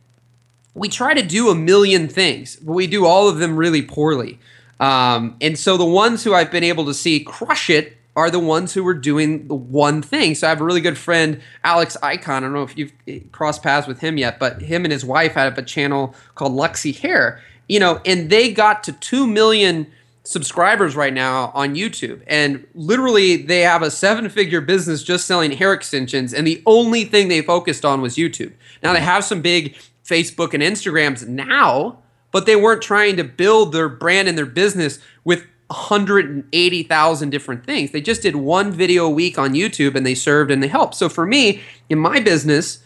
we try to do a million things, but we do all of them really poorly. Um, and so the ones who I've been able to see crush it are the ones who were doing the one thing. So I have a really good friend, Alex Ikonn. I don't know if you've eh, crossed paths with him yet, but him and his wife had a channel called Luxy Hair, you know, and they got to 2 million subscribers right now on YouTube. And literally, they have a seven figure business just selling hair extensions. And the only thing they focused on was YouTube. Now, they have some big Facebook and Instagrams now, but they weren't trying to build their brand and their business with 180,000 different things. They just did one video a week on YouTube and they served and they helped. So for me, in my business,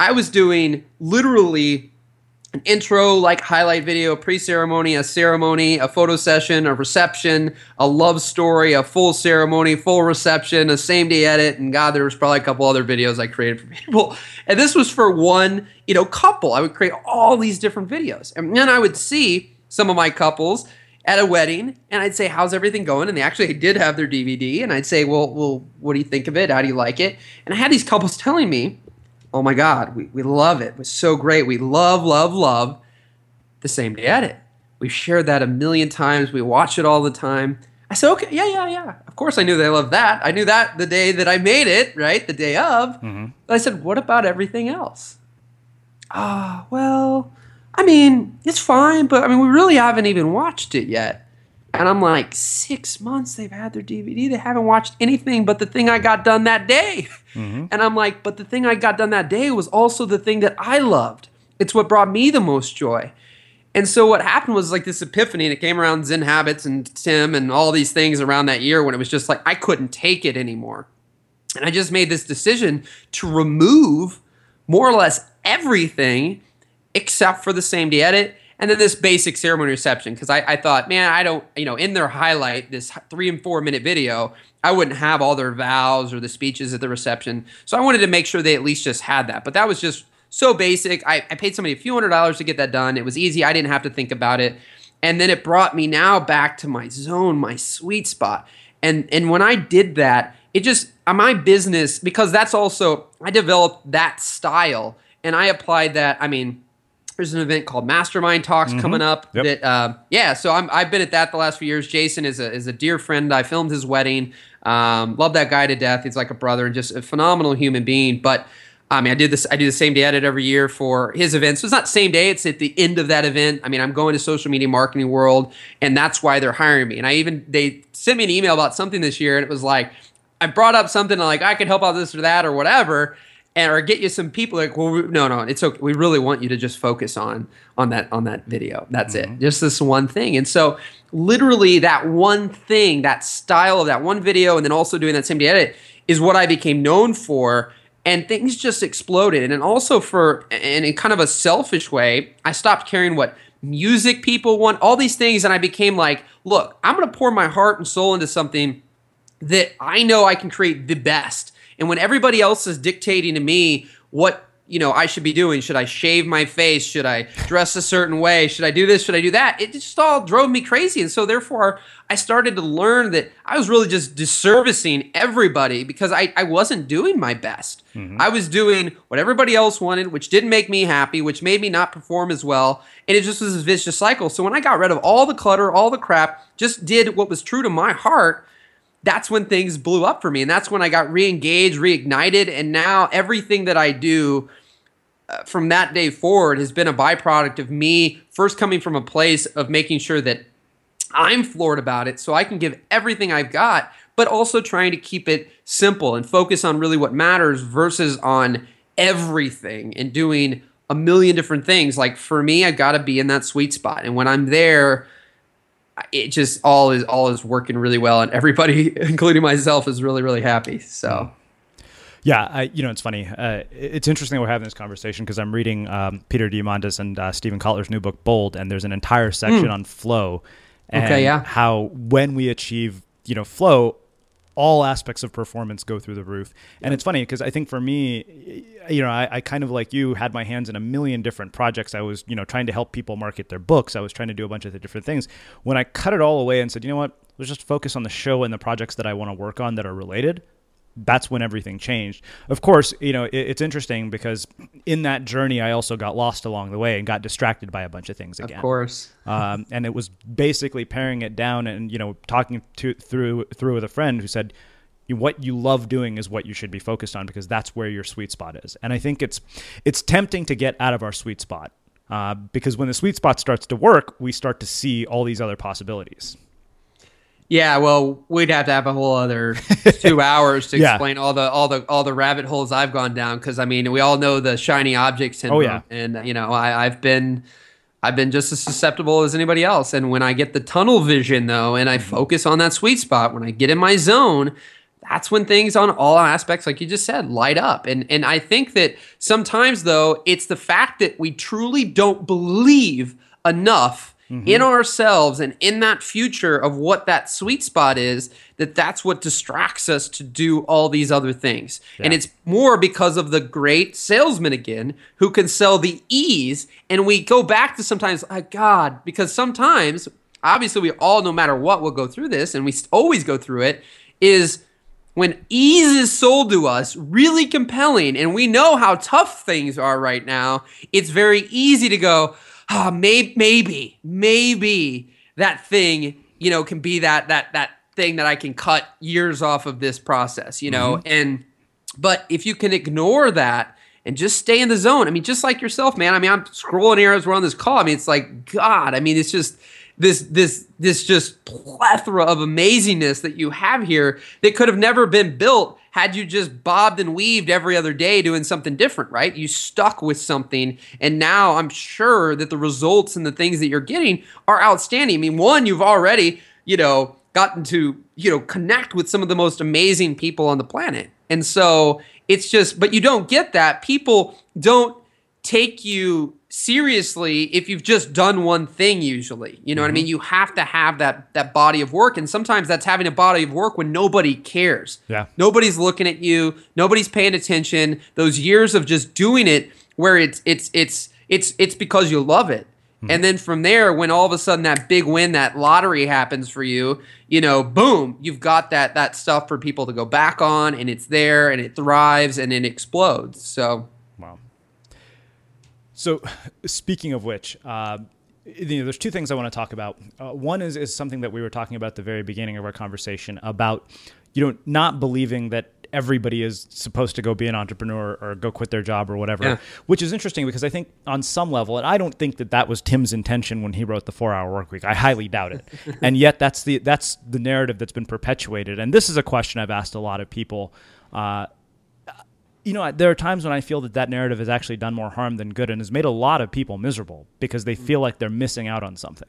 I was doing literally an intro, like highlight video, pre ceremony, a ceremony, a photo session, a reception, a love story, a full ceremony, full reception, a same day edit. And God, there was probably a couple other videos I created for people. And this was for one, you know, couple. I would create all these different videos. And then I would see some of my couples at a wedding and I'd say, How's everything going? And they actually did have their DVD. And I'd say, Well, well, what do you think of it? How do you like it? And I had these couples telling me, Oh my God, we, we love it. It was so great. We love, love, love the same day edit. We've shared that a million times. We watch it all the time. I said, okay, yeah, yeah, yeah. Of course I knew they loved that. I knew that the day that I made it, right? The day of. But I said, what about everything else? Ah, well, I mean, it's fine, but I mean, we really haven't even watched it yet. And I'm like, six months they've had their DVD. They haven't watched anything but the thing I got done that day. Mm-hmm. And I'm like, but the thing I got done that day was also the thing that I loved. It's what brought me the most joy. And so what happened was like this epiphany, and it came around Zen Habits and Tim and all these things around that year when it was just like I couldn't take it anymore. And I just made this decision to remove more or less everything except for the same day edit and then this basic ceremony reception because I, I thought man i don't you know in their highlight this three and four minute video i wouldn't have all their vows or the speeches at the reception. So i wanted to make sure they at least just had that. But that was just so basic. I, I paid somebody a few hundred dollars to get that done. It was easy. I didn't have to think about it. And then it brought me now back to my zone my sweet spot. And and when i did that it just uh, my business because that's also i developed that style and i applied that i mean there's an event called Mastermind Talks
Mhm.
coming up.
Yep.
That uh, yeah, so I'm, I've been at that the last few years. Jason is a is a dear friend. I filmed his wedding. Um, love that guy to death. He's like a brother and just a phenomenal human being. But I mean, I did this. I do the same day edit every year for his events. So it's not same day; it's at the end of that event. I mean, I'm going to social media marketing world, and that's why they're hiring me. And I even they sent me an email about something this year, and it was like I brought up something like I could help out this or that or whatever, and or get you some people. Like, well, no, no, it's okay. We really want you to just focus on on that on that video. That's mm-hmm. it. Just this one thing. And so, literally, that one thing, that style of that one video, and then also doing that same day edit is what I became known for and things just exploded. And also for, and in kind of a selfish way, I stopped caring what music people want, all these things, and I became like, look, I'm going to pour my heart and soul into something that I know I can create the best. And when everybody else is dictating to me what you know I should be doing. Should I shave my face? Should I dress a certain way? Should I do this? Should I do that? It just all drove me crazy. And so therefore I started to learn that I was really just disservicing everybody because I, I wasn't doing my best. Mm-hmm. I was doing what everybody else wanted, which didn't make me happy, which made me not perform as well. And it just was a vicious cycle. So when I got rid of all the clutter, all the crap, just did what was true to my heart, that's when things blew up for me. And that's when I got re engaged, reignited. And now everything that I do uh, from that day forward has been a byproduct of me first coming from a place of making sure that I'm floored about it so I can give everything I've got, but also trying to keep it simple and focus on really what matters versus on everything and doing a million different things. Like for me, I got to be in that sweet spot. And when I'm there, it just all is all is working really well and everybody including myself is really really happy. So
yeah, I, you know, it's funny. Uh, it's interesting we're having this conversation because I'm reading um, Peter Diamandis and uh, Steven Kotler's new book, Bold, and there's an entire section mm. on flow. And okay, yeah. How when we achieve, you know, flow, all aspects of performance go through the roof. And it's funny because I think for me, you know, I, I, kind of like you had my hands in a million different projects. I was, you know, trying to help people market their books. I was trying to do a bunch of the different things. When I cut it all away and said, you know what, let's just focus on the show and the projects that I want to work on that are related that's when everything changed. Of course, you know, it, it's interesting because in that journey, I also got lost along the way and got distracted by a bunch of things again.
Of course.
um, and it was basically paring it down and, you know, talking to, through, through with a friend who said, what you love doing is what you should be focused on because that's where your sweet spot is. And I think it's, it's tempting to get out of our sweet spot uh, because when the sweet spot starts to work, we start to see all these other possibilities.
Yeah, well, we'd have to have a whole other two hours to yeah. explain all the all the all the rabbit holes I've gone down. Because I mean, we all know the shiny object syndrome, oh, yeah. and you know, I, I've been I've been just as susceptible as anybody else. And when I get the tunnel vision, though, and I mm-hmm. focus on that sweet spot, when I get in my zone, that's when things on all aspects, like you just said, light up. And and I think that sometimes, though, it's the fact that we truly don't believe enough mm-hmm. in ourselves and in that future of what that sweet spot is that that's what distracts us to do all these other things yeah. and it's more because of the great salesman again who can sell the ease and we go back to sometimes oh god because sometimes obviously we all no matter what will go through this and we always go through it is when ease is sold to us really compelling and we know how tough things are right now it's very easy to go ah, maybe, maybe, maybe that thing, you know, can be that that that thing that I can cut years off of this process, you know, mm-hmm. and but if you can ignore that and just stay in the zone, I mean, just like yourself, man. I mean, I'm scrolling here as we're on this call. I mean, it's like God. I mean, it's just this this this just plethora of amazingness that you have here that could have never been built had you just bobbed and weaved every other day doing something different, right? You stuck with something, and now I'm sure that the results and the things that you're getting are outstanding. I mean, one, you've already, you know, gotten to, you know, connect with some of the most amazing people on the planet. And so it's just, but you don't get that. People don't take you seriously if you've just done one thing usually you know mm-hmm. what i mean mm-hmm. you have to have that that body of work and sometimes that's having a body of work when nobody cares
yeah
nobody's looking at you nobody's paying attention those years of just doing it where it's it's it's it's it's because you love it mm-hmm. and then from there when all of a sudden that big win that lottery happens for you you know boom you've got that that stuff for people to go back on and it's there and it thrives and it explodes so
so, speaking of which, uh, you know, there's two things I want to talk about. Uh, one is is something that we were talking about at the very beginning of our conversation about, you know, not believing that everybody is supposed to go be an entrepreneur or go quit their job or whatever,
Yeah.
which is interesting because I think on some level, and I don't think that that was Tim's intention when he wrote the Four Hour Work Week. I highly doubt it, and yet that's the that's the narrative that's been perpetuated. And this is a question I've asked a lot of people. Uh, you know, there are times when I feel that that narrative has actually done more harm than good and has made a lot of people miserable because they mm. feel like they're missing out on something.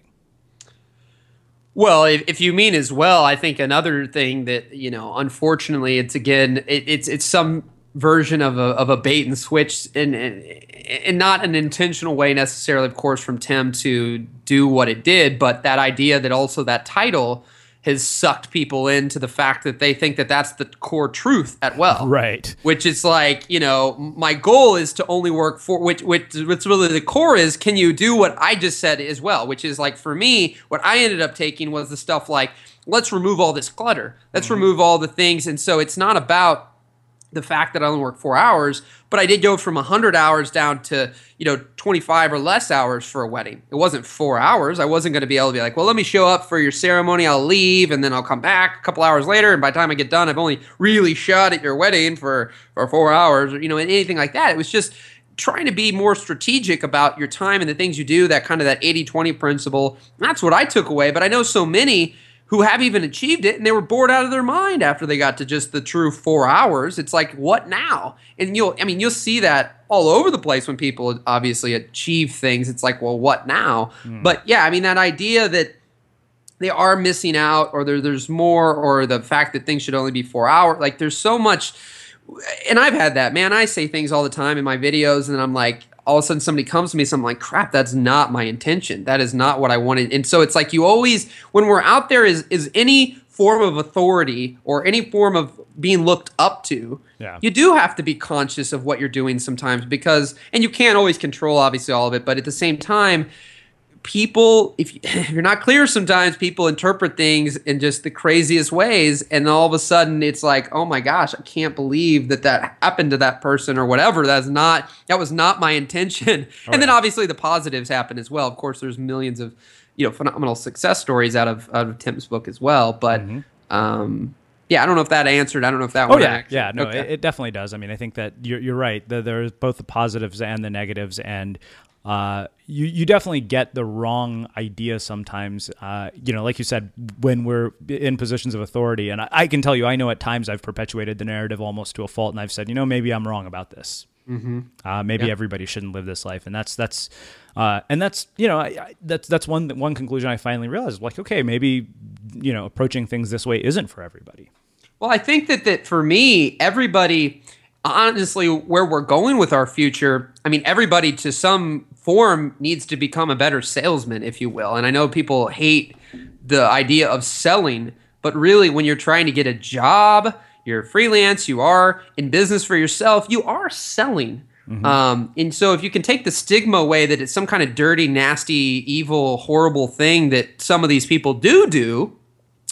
Well, if, if you mean as well, I think another thing that you know, unfortunately, it's again, it, it's it's some version of a of a bait and switch, and and not an intentional way necessarily, of course, from Tim to do what it did, but that idea that also that title has sucked people into the fact that they think that that's the core truth at well.
Right.
Which is like you know my goal is to only work for which which what's really the core is can you do what i just said as well? Which is like for me what i ended up taking was the stuff like let's remove all this clutter. Let's mm-hmm. remove all the things. And so it's not about the fact that I only work four hours, but I did go from 100 hours down to, you know, 25 or less hours for a wedding. It wasn't four hours. I wasn't going to be able to be like, well, let me show up for your ceremony. I'll leave and then I'll come back a couple hours later. And by the time I get done, I've only really shot at your wedding for, for four hours or, you know, anything like that. It was just trying to be more strategic about your time and the things you do, that kind of that 80 20 principle. That's what I took away. But I know so many who have even achieved it and they were bored out of their mind after they got to just the true four hours. It's like, what now? And you'll, I mean, you'll see that all over the place when people obviously achieve things. It's like, well, what now?
Hmm.
But yeah, I mean, that idea that they are missing out or there, there's more or the fact that things should only be four hours, like there's so much. And I've had that, man. I say things all the time in my videos and I'm like, all of a sudden somebody comes to me, so I'm like, crap, that's not my intention. That is not what I wanted. And so it's like you always, when we're out there, is is any form of authority or any form of being looked up to,
Yeah.
you do have to be conscious of what you're doing sometimes because, and you can't always control obviously all of it, but at the same time, people if, you, if you're not clear sometimes people interpret things in just the craziest ways and all of a sudden it's like oh my gosh i can't believe that that happened to that person or whatever. That's not that was not my intention. And then obviously the positives happen as well. Of course there's millions of you know phenomenal success stories out of out of tim's book as well but um yeah i don't know if that answered. I don't know if that
Oh yeah,
actually-
yeah, no,
Okay.
it, it definitely does. I mean, I think that you're you're right. The, there's both the positives and the negatives, and uh, you you definitely get the wrong idea sometimes. Uh, you know, like you said, when we're in positions of authority, and I, I can tell you, I know at times I've perpetuated the narrative almost to a fault, and I've said, you know, maybe I'm wrong about this.
Mhm.
Uh, maybe
Yeah.
everybody shouldn't live this life, and that's that's uh, and that's you know I, I, that's that's one one conclusion I finally realized. Like, okay, maybe you know approaching things this way isn't for everybody.
Well, I think that that for me, everybody, honestly, where we're going with our future, I mean, everybody to some form needs to become a better salesman, if you will. And I know people hate the idea of selling, but really, when you're trying to get a job, you're freelance, you are in business for yourself, you are selling. Um, and so, if you can take the stigma away that it's some kind of dirty, nasty, evil, horrible thing that some of these people do do,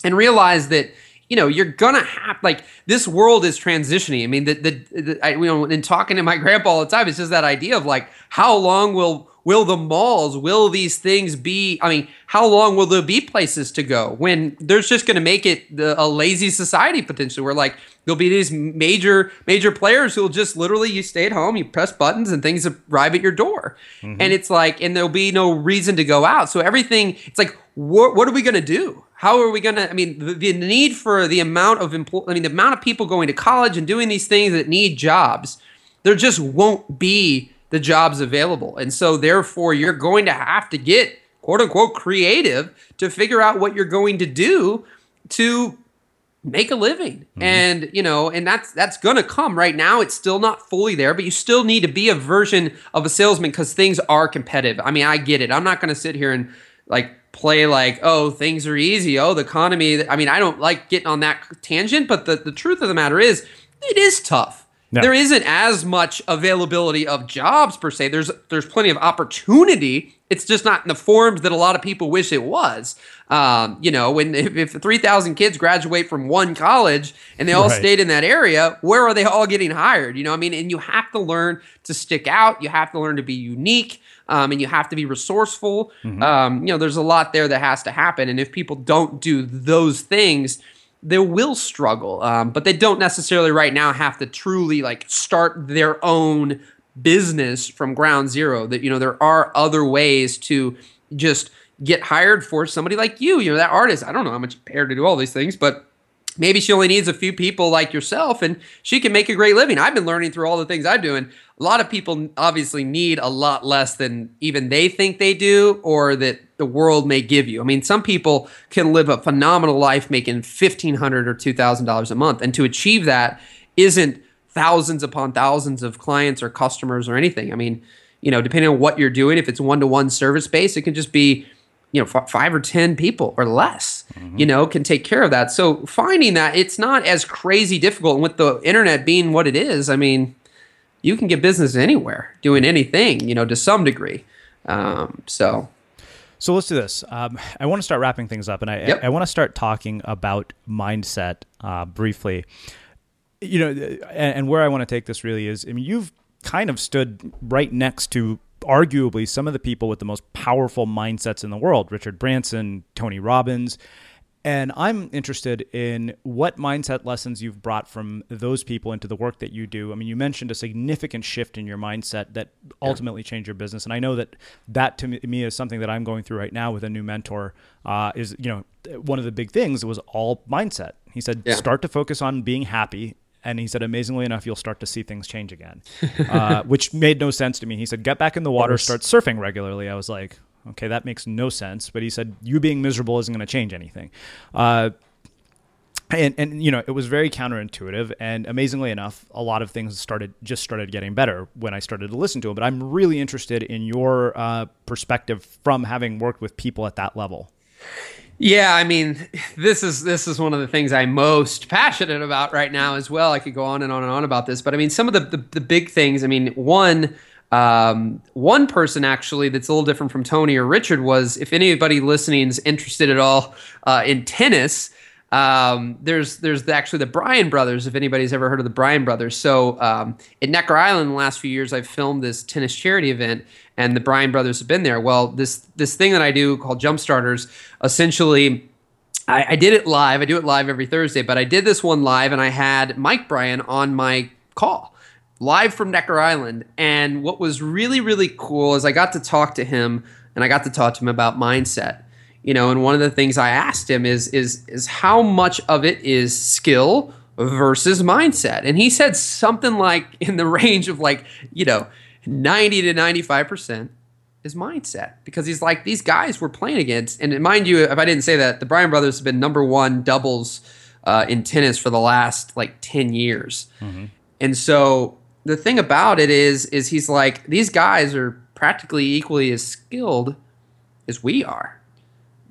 and realize that you know you're gonna have like this world is transitioning. I mean, the the, the I, you know, in talking to my grandpa all the time, it's just that idea of like how long will will the malls will these things be i mean how long will there be places to go when there's just going to make it the, a lazy society potentially where like there'll be these major major players who'll just literally you stay at home you press buttons and things arrive at your door. Mm-hmm. And it's like and there'll be no reason to go out. So everything it's like what, what are we going to do? How are we going to i mean the, the need for the amount of employ i mean the amount of people going to college and doing these things that need jobs there just won't be the jobs available. And so, therefore, you're going to have to get quote unquote creative to figure out what you're going to do to make a living. Mm-hmm. And, you know, and that's that's going to come right now. It's still not fully there, but you still need to be a version of a salesman because things are competitive. I mean, I get it. I'm not going to sit here and like play like, oh, things are easy. Oh, the economy. I mean, I don't like getting on that tangent, but the, the truth of the matter is, it is tough.
No.
There isn't as much availability of jobs per se. There's there's plenty of opportunity. It's just not in the forms that a lot of people wish it was. Um, you know, when if, if three thousand kids graduate from one college and they all
Right.
stayed in that area, where are they all getting hired? You know, I mean, and you have to learn to stick out. You have to learn to be unique. Um, and you have to be resourceful. Um, you know, there's a lot there that has to happen. And if people don't do those things, they will struggle, um, but they don't necessarily right now have to truly like start their own business from ground zero. That you know there are other ways to just get hired for somebody like you. You know that artist. I don't know how much paid to do all these things, but maybe she only needs a few people like yourself and she can make a great living. I've been learning through all the things I'm doing. A lot of people obviously need a lot less than even they think they do or that the world may give you. I mean, some people can live a phenomenal life making $1500 or $2000 a month and to achieve that isn't thousands upon thousands of clients or customers or anything. I mean, you know, depending on what you're doing, if it's one-to-one service based, it can just be you know f- five or ten people or less mm-hmm. you know can take care of that so finding that it's not as crazy difficult and with the internet being what it is i mean you can get business anywhere doing anything you know to some degree um, so
so let's do this. Um, I want to start wrapping things up, and I, yep. I, I, want to start talking about mindset uh, briefly. You know, and, and where I want to take this really is, I mean, you've kind of stood right next to arguably some of the people with the most powerful mindsets in the world Richard Branson, Tony Robbins. And I'm interested in what mindset lessons you've brought from those people into the work that you do. I mean, you mentioned a significant shift in your mindset that ultimately yeah. changed your business, and I know that that to me is something that I'm going through right now with a new mentor. Uh, is you know one of the big things was all mindset. He said yeah. start to focus on being happy and he said, amazingly enough, you'll start to see things change again, uh, which made no sense to me. He said, get back in the water, start surfing regularly. I was like, okay, that makes no sense. But he said, you being miserable isn't going to change anything. Uh, and, and you know it was very counterintuitive and amazingly enough a lot of things started just started getting better when i started to listen to him but i'm really interested in your uh, perspective from having worked with people at that level
yeah, I mean, this is this is one of the things I'm most passionate about right now as well. I could go on and on and on about this, but I mean, some of the the, the big things. I mean, one um, one person actually that's a little different from Tony or Richard was if anybody listening is interested at all uh, in tennis. Um, there's there's actually the Bryan brothers. If anybody's ever heard of the Bryan brothers, so um, Necker Island, in the last few years, I've filmed this tennis charity event, and the Bryan brothers have been there. Well, this this thing that I do called Jump Starters, essentially. I, I did it live. I do it live every Thursday, but I did this one live, and I had Mike Bryan on my call live from Necker Island. And what was really, really cool is I got to talk to him and I got to talk to him about mindset you know and one of the things i asked him is is is how much of it is skill versus mindset? And he said something like in the range of like you know 90 to 95% is mindset. Because he's like these guys we're playing against and mind you if i didn't say that the bryan brothers have been number one doubles uh, in tennis for the last like 10 years. Mm-hmm. and so the thing about it is is he's like these guys are practically equally as skilled as we are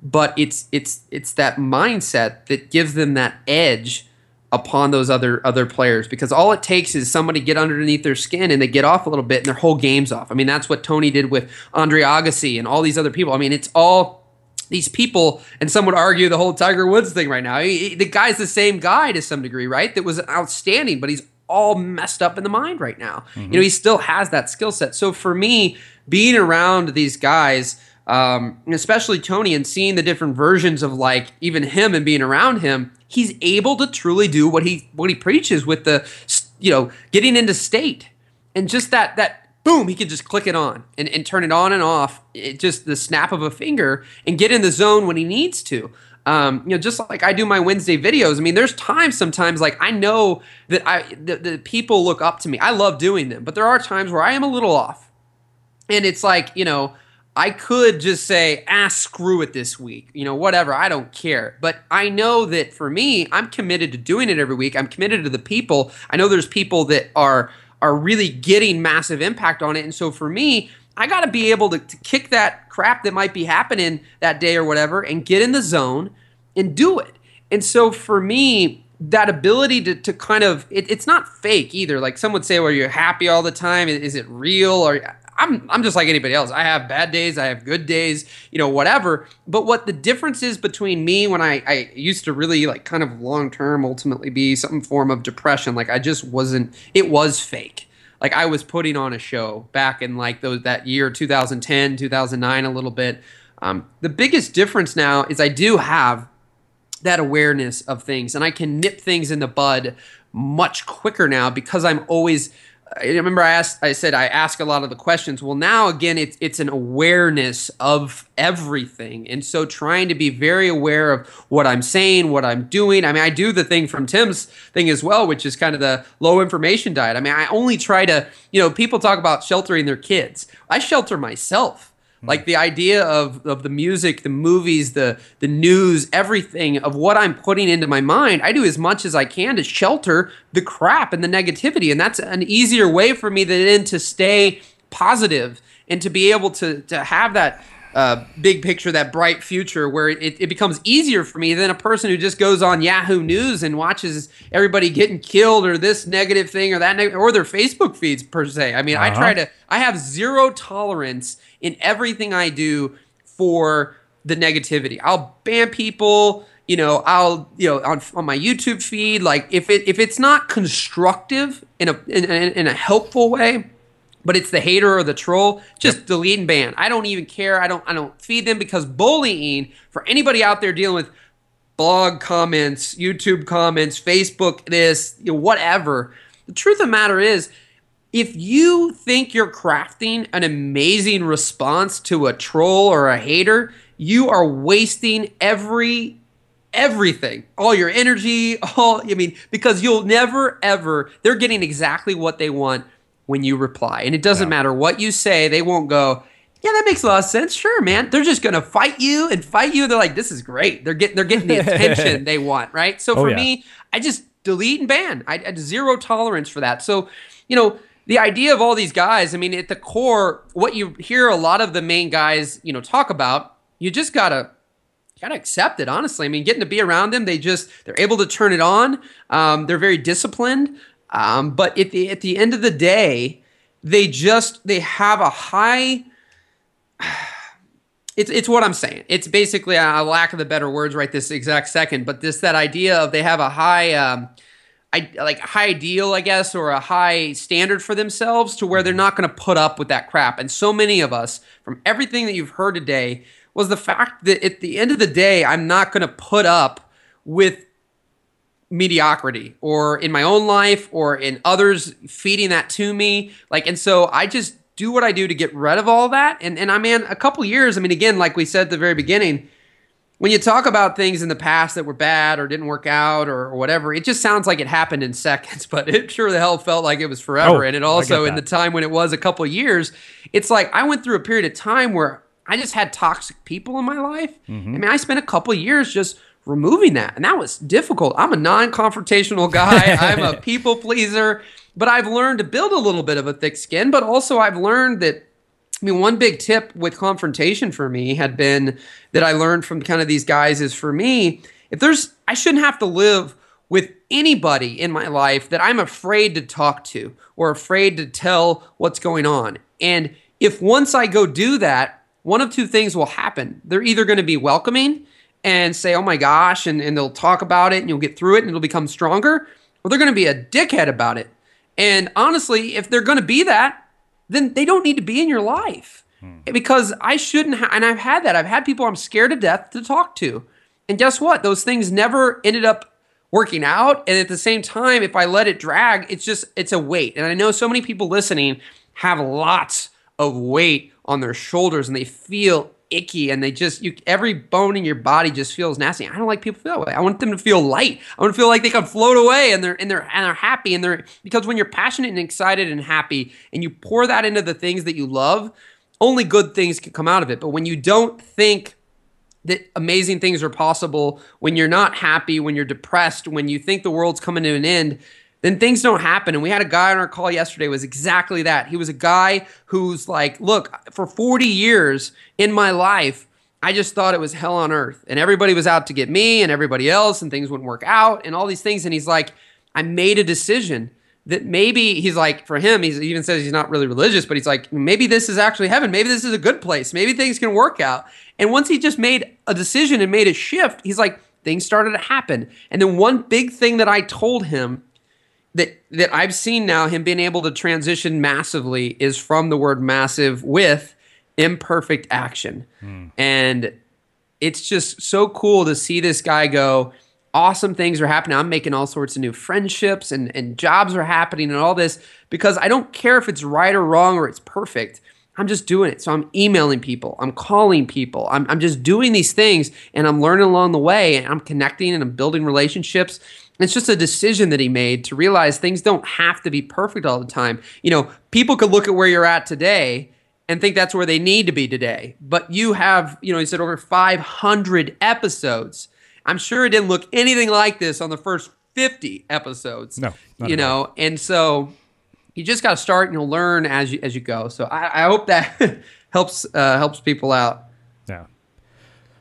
but it's it's it's that mindset that gives them that edge upon those other other players because all it takes is somebody get underneath their skin and they get off a little bit and their whole game's off. I mean, that's what Tony did with Andre Agassi and all these other people. I mean, it's all these people, and some would argue the whole Tiger Woods thing right now. He, the guy's the same guy to some degree, right? That was outstanding, but he's all messed up in the mind right now. Mm-hmm. You know, he still has that skill set. So for me, being around these guys um, especially Tony, and seeing the different versions of like even him and being around him, he's able to truly do what he what he preaches with the you know getting into state. And just that that boom he can just click it on and, and turn it on and off it just the snap of a finger and get in the zone when he needs to. Um, you know just like i do my wednesday videos i mean there's times sometimes like i know that i the, the people look up to me. I love doing them but there are times where i am a little off. And it's like you know I could just say, ah, screw it this week. You know, whatever. I don't care. But I know that for me, I'm committed to doing it every week. I'm committed to the people. I know there's people that are are really getting massive impact on it. And so for me, I got to be able to, to kick that crap that might be happening that day or whatever and get in the zone and do it. And so for me, that ability to, to kind of it, it's not fake either like some would say well you're happy all the time is it real or I'm I'm just like anybody else. I have bad days, I have good days, you know, whatever. But what the difference is between me when I, I used to really like kind of long term ultimately be some form of depression, like I just wasn't it was fake. Like I was putting on a show back in like those that year 2010, 2009 a little bit. Um, the biggest difference now is I do have that awareness of things and I can nip things in the bud much quicker now because I'm always I remember I asked I said I ask a lot of the questions. Well, now again it's it's an awareness of everything. And so trying to be very aware of what I'm saying, what I'm doing. I mean, I do the thing from Tim's thing as well, which is kind of the low information diet. I mean, I only try to, you know, people talk about sheltering their kids. I shelter myself. Hmm. Like the idea of, of the music, the movies, the the news, everything of what I'm putting into my mind, I do as much as I can to shelter the crap and the negativity. And that's an easier way for me than to stay positive and to be able to to have that uh, big picture, that bright future, where it, it becomes easier for me than a person who just goes on Yahoo News and watches everybody getting killed or this negative thing or that, neg- or their Facebook feeds per se. I mean, uh-huh. I try to, I have zero tolerance in everything I do for the negativity. I'll ban people. You know, I'll you know on, on my YouTube feed. Like if it if it's not constructive in a in, in, in a helpful way, but it's the hater or the troll, just yep. delete and ban. I don't even care. I don't I don't feed them because bullying for anybody out there dealing with blog comments, YouTube comments, Facebook this, you know, whatever. The truth of the matter is if you think you're crafting an amazing response to a troll or a hater, you are wasting every everything all your energy all i mean because you'll never ever they're getting exactly what they want when you reply. And it doesn't yeah. matter what you say they won't go yeah that makes a lot of sense. Sure man. They're just gonna fight you and fight you. They're like this is great. They're getting they're getting the attention they want right? So oh, for yeah. me i just delete and ban. I, I had zero tolerance for that. So you know the idea of all these guys, I mean, at the core, what you hear a lot of the main guys, you know, talk about, you just gotta gotta accept it. Honestly, I mean, getting to be around them, they just they're able to turn it on. Um, they're very disciplined, um, but at the at the end of the day, they just they have a high. It's, it's what I'm saying. It's basically a lack of the better words right this exact second, but this that idea of they have a high um, I like high ideal, I guess, or a high standard for themselves to where they're mm-hmm. not going to put up with that crap. And so many of us, from everything that you've heard today, was the fact that at the end of the day, I'm not going to put up with mediocrity or in my own life or in others feeding that to me. Like, and so I just do what I do to get rid of all that. And and I mean, a couple years. I mean, again, like we said at the very beginning when you talk about things in the past that were bad or didn't work out or, or, whatever, it just sounds like it happened in seconds, but it sure the hell felt like it was forever. Oh, and it also, in the time when it was a couple years, it's like I went through a period of time where I just had toxic people in my life. Mm-hmm. I mean, I spent a couple years just removing that, and that was difficult. I'm a non confrontational guy, I'm a people pleaser, but I've learned to build a little bit of a thick skin, but also I've learned that I mean, one big tip with confrontation for me had been that I learned from kind of these guys is for me, if there's, I shouldn't have to live with anybody in my life that I'm afraid to talk to or afraid to tell what's going on. And if once I go do that, one of two things will happen. They're either going to be welcoming and say, oh my gosh, and, and they'll talk about it and you'll get through it and it'll become stronger, or they're going to be a dickhead about it. And honestly, if they're going to be that, then they don't need to be in your life. Hmm. Because I shouldn't have, and I've had that. I've had people I'm scared to death to talk to. And guess what? Those things never ended up working out. And at the same time, if I let it drag, it's just, it's a weight. And I know so many people listening have lots of weight on their shoulders and they feel icky and they just you every bone in your body just feels nasty. I don't like people feel that way. I want them to feel light. I want to feel like they can float away and they're and they're and they're happy and they're because when you're passionate and excited and happy and you pour that into the things that you love, only good things can come out of it. But when you don't think that amazing things are possible, when you're not happy, when you're depressed, when you think the world's coming to an end, then things don't happen. And we had a guy on our call yesterday was exactly that. He was a guy who's like, look, for 40 years in my life, I just thought it was hell on earth. And everybody was out to get me and everybody else, and things wouldn't work out and all these things. And he's like, I made a decision that maybe he's like, for him, he even says he's not really religious, but he's like, maybe this is actually heaven. Maybe this is a good place. Maybe things can work out. And once he just made a decision and made a shift, he's like, things started to happen. And then one big thing that I told him that that I've seen now him being able to transition massively is from the word massive with imperfect action. Mm. And it's just so cool to see this guy go. Awesome things are happening. I'm making all sorts of new friendships and, and jobs are happening and all this because I don't care if it's right or wrong or it's perfect. I'm just doing it. So I'm emailing people, I'm calling people, I'm, I'm just doing these things and I'm learning along the way and I'm connecting and I'm building relationships. It's just a decision that he made to realize things don't have to be perfect all the time. You know, people could look at where you're at today and think that's where they need to be today. But you have, you know, he said over 500 episodes. I'm sure it didn't look anything like this on the first 50 episodes.
No,
you know, all. and so you just got to start and you'll learn as you as you go. So I, I hope that helps uh, helps people out.
Yeah.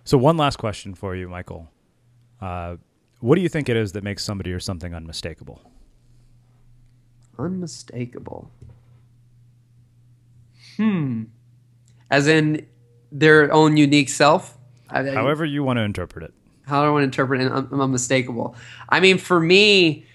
So one last question for you, Michael. Uh, what do you think it is that makes somebody or something unmistakable?
Unmistakable. Hmm. As in their own unique self.
However you want to interpret it.
How do I want to interpret it? Un- unmistakable. I mean, for me,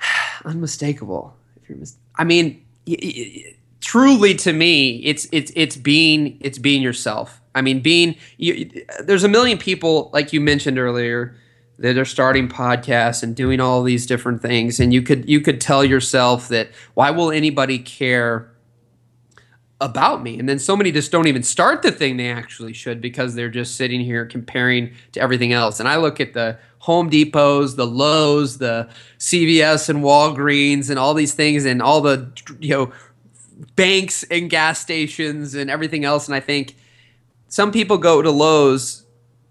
unmistakable. If you're mis- I mean, y- y- truly to me, it's it's it's being it's being yourself. I mean, being you, there's a million people like you mentioned earlier that are starting podcasts and doing all these different things, and you could you could tell yourself that why will anybody care about me. And then so many just don't even start the thing they actually should because they're just sitting here comparing to everything else. And I look at the Home Depots, the Lowe's, the CVS and Walgreens and all these things and all the you know banks and gas stations and everything else and I think some people go to Lowe's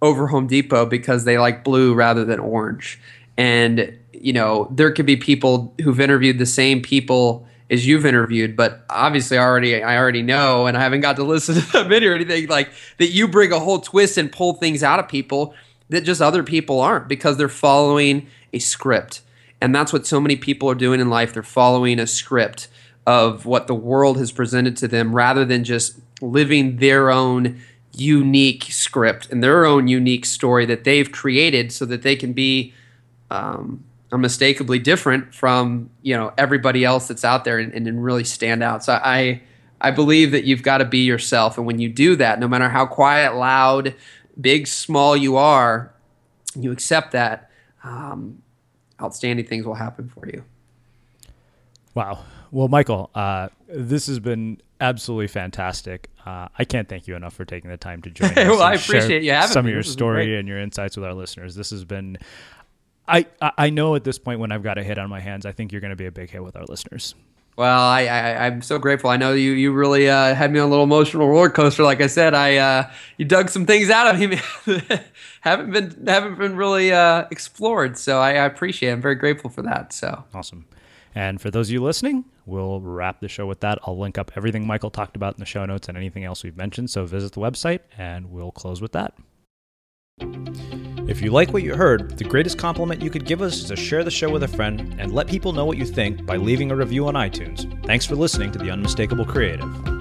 over Home Depot because they like blue rather than orange. And you know, there could be people who've interviewed the same people as you've interviewed, but obviously already I already know, and I haven't got to listen to them or anything like that. You bring a whole twist and pull things out of people that just other people aren't because they're following a script, and that's what so many people are doing in life. They're following a script of what the world has presented to them, rather than just living their own unique script and their own unique story that they've created, so that they can be. Um, unmistakably different from you know everybody else that's out there and, and really stand out. So I I believe that you've got to be yourself, and when you do that, no matter how quiet, loud, big, small you are, you accept that. Um, outstanding things will happen for you.
Wow. Well, Michael, uh, this has been absolutely fantastic. Uh, I can't thank you enough for taking the time to join us.
well, I appreciate you having
some
me.
of your story and your insights with our listeners. This has been I, I know at this point when I've got a hit on my hands, I think you're going to be a big hit with our listeners.
Well, I, I am so grateful. I know you you really uh, had me on a little emotional roller coaster. Like I said, I uh, you dug some things out of me haven't been haven't been really uh, explored. So I, I appreciate. it. I'm very grateful for that. So
awesome. And for those of you listening, we'll wrap the show with that. I'll link up everything Michael talked about in the show notes and anything else we've mentioned. So visit the website, and we'll close with that. If you like what you heard, the greatest compliment you could give us is to share the show with a friend and let people know what you think by leaving a review on iTunes. Thanks for listening to The Unmistakable Creative.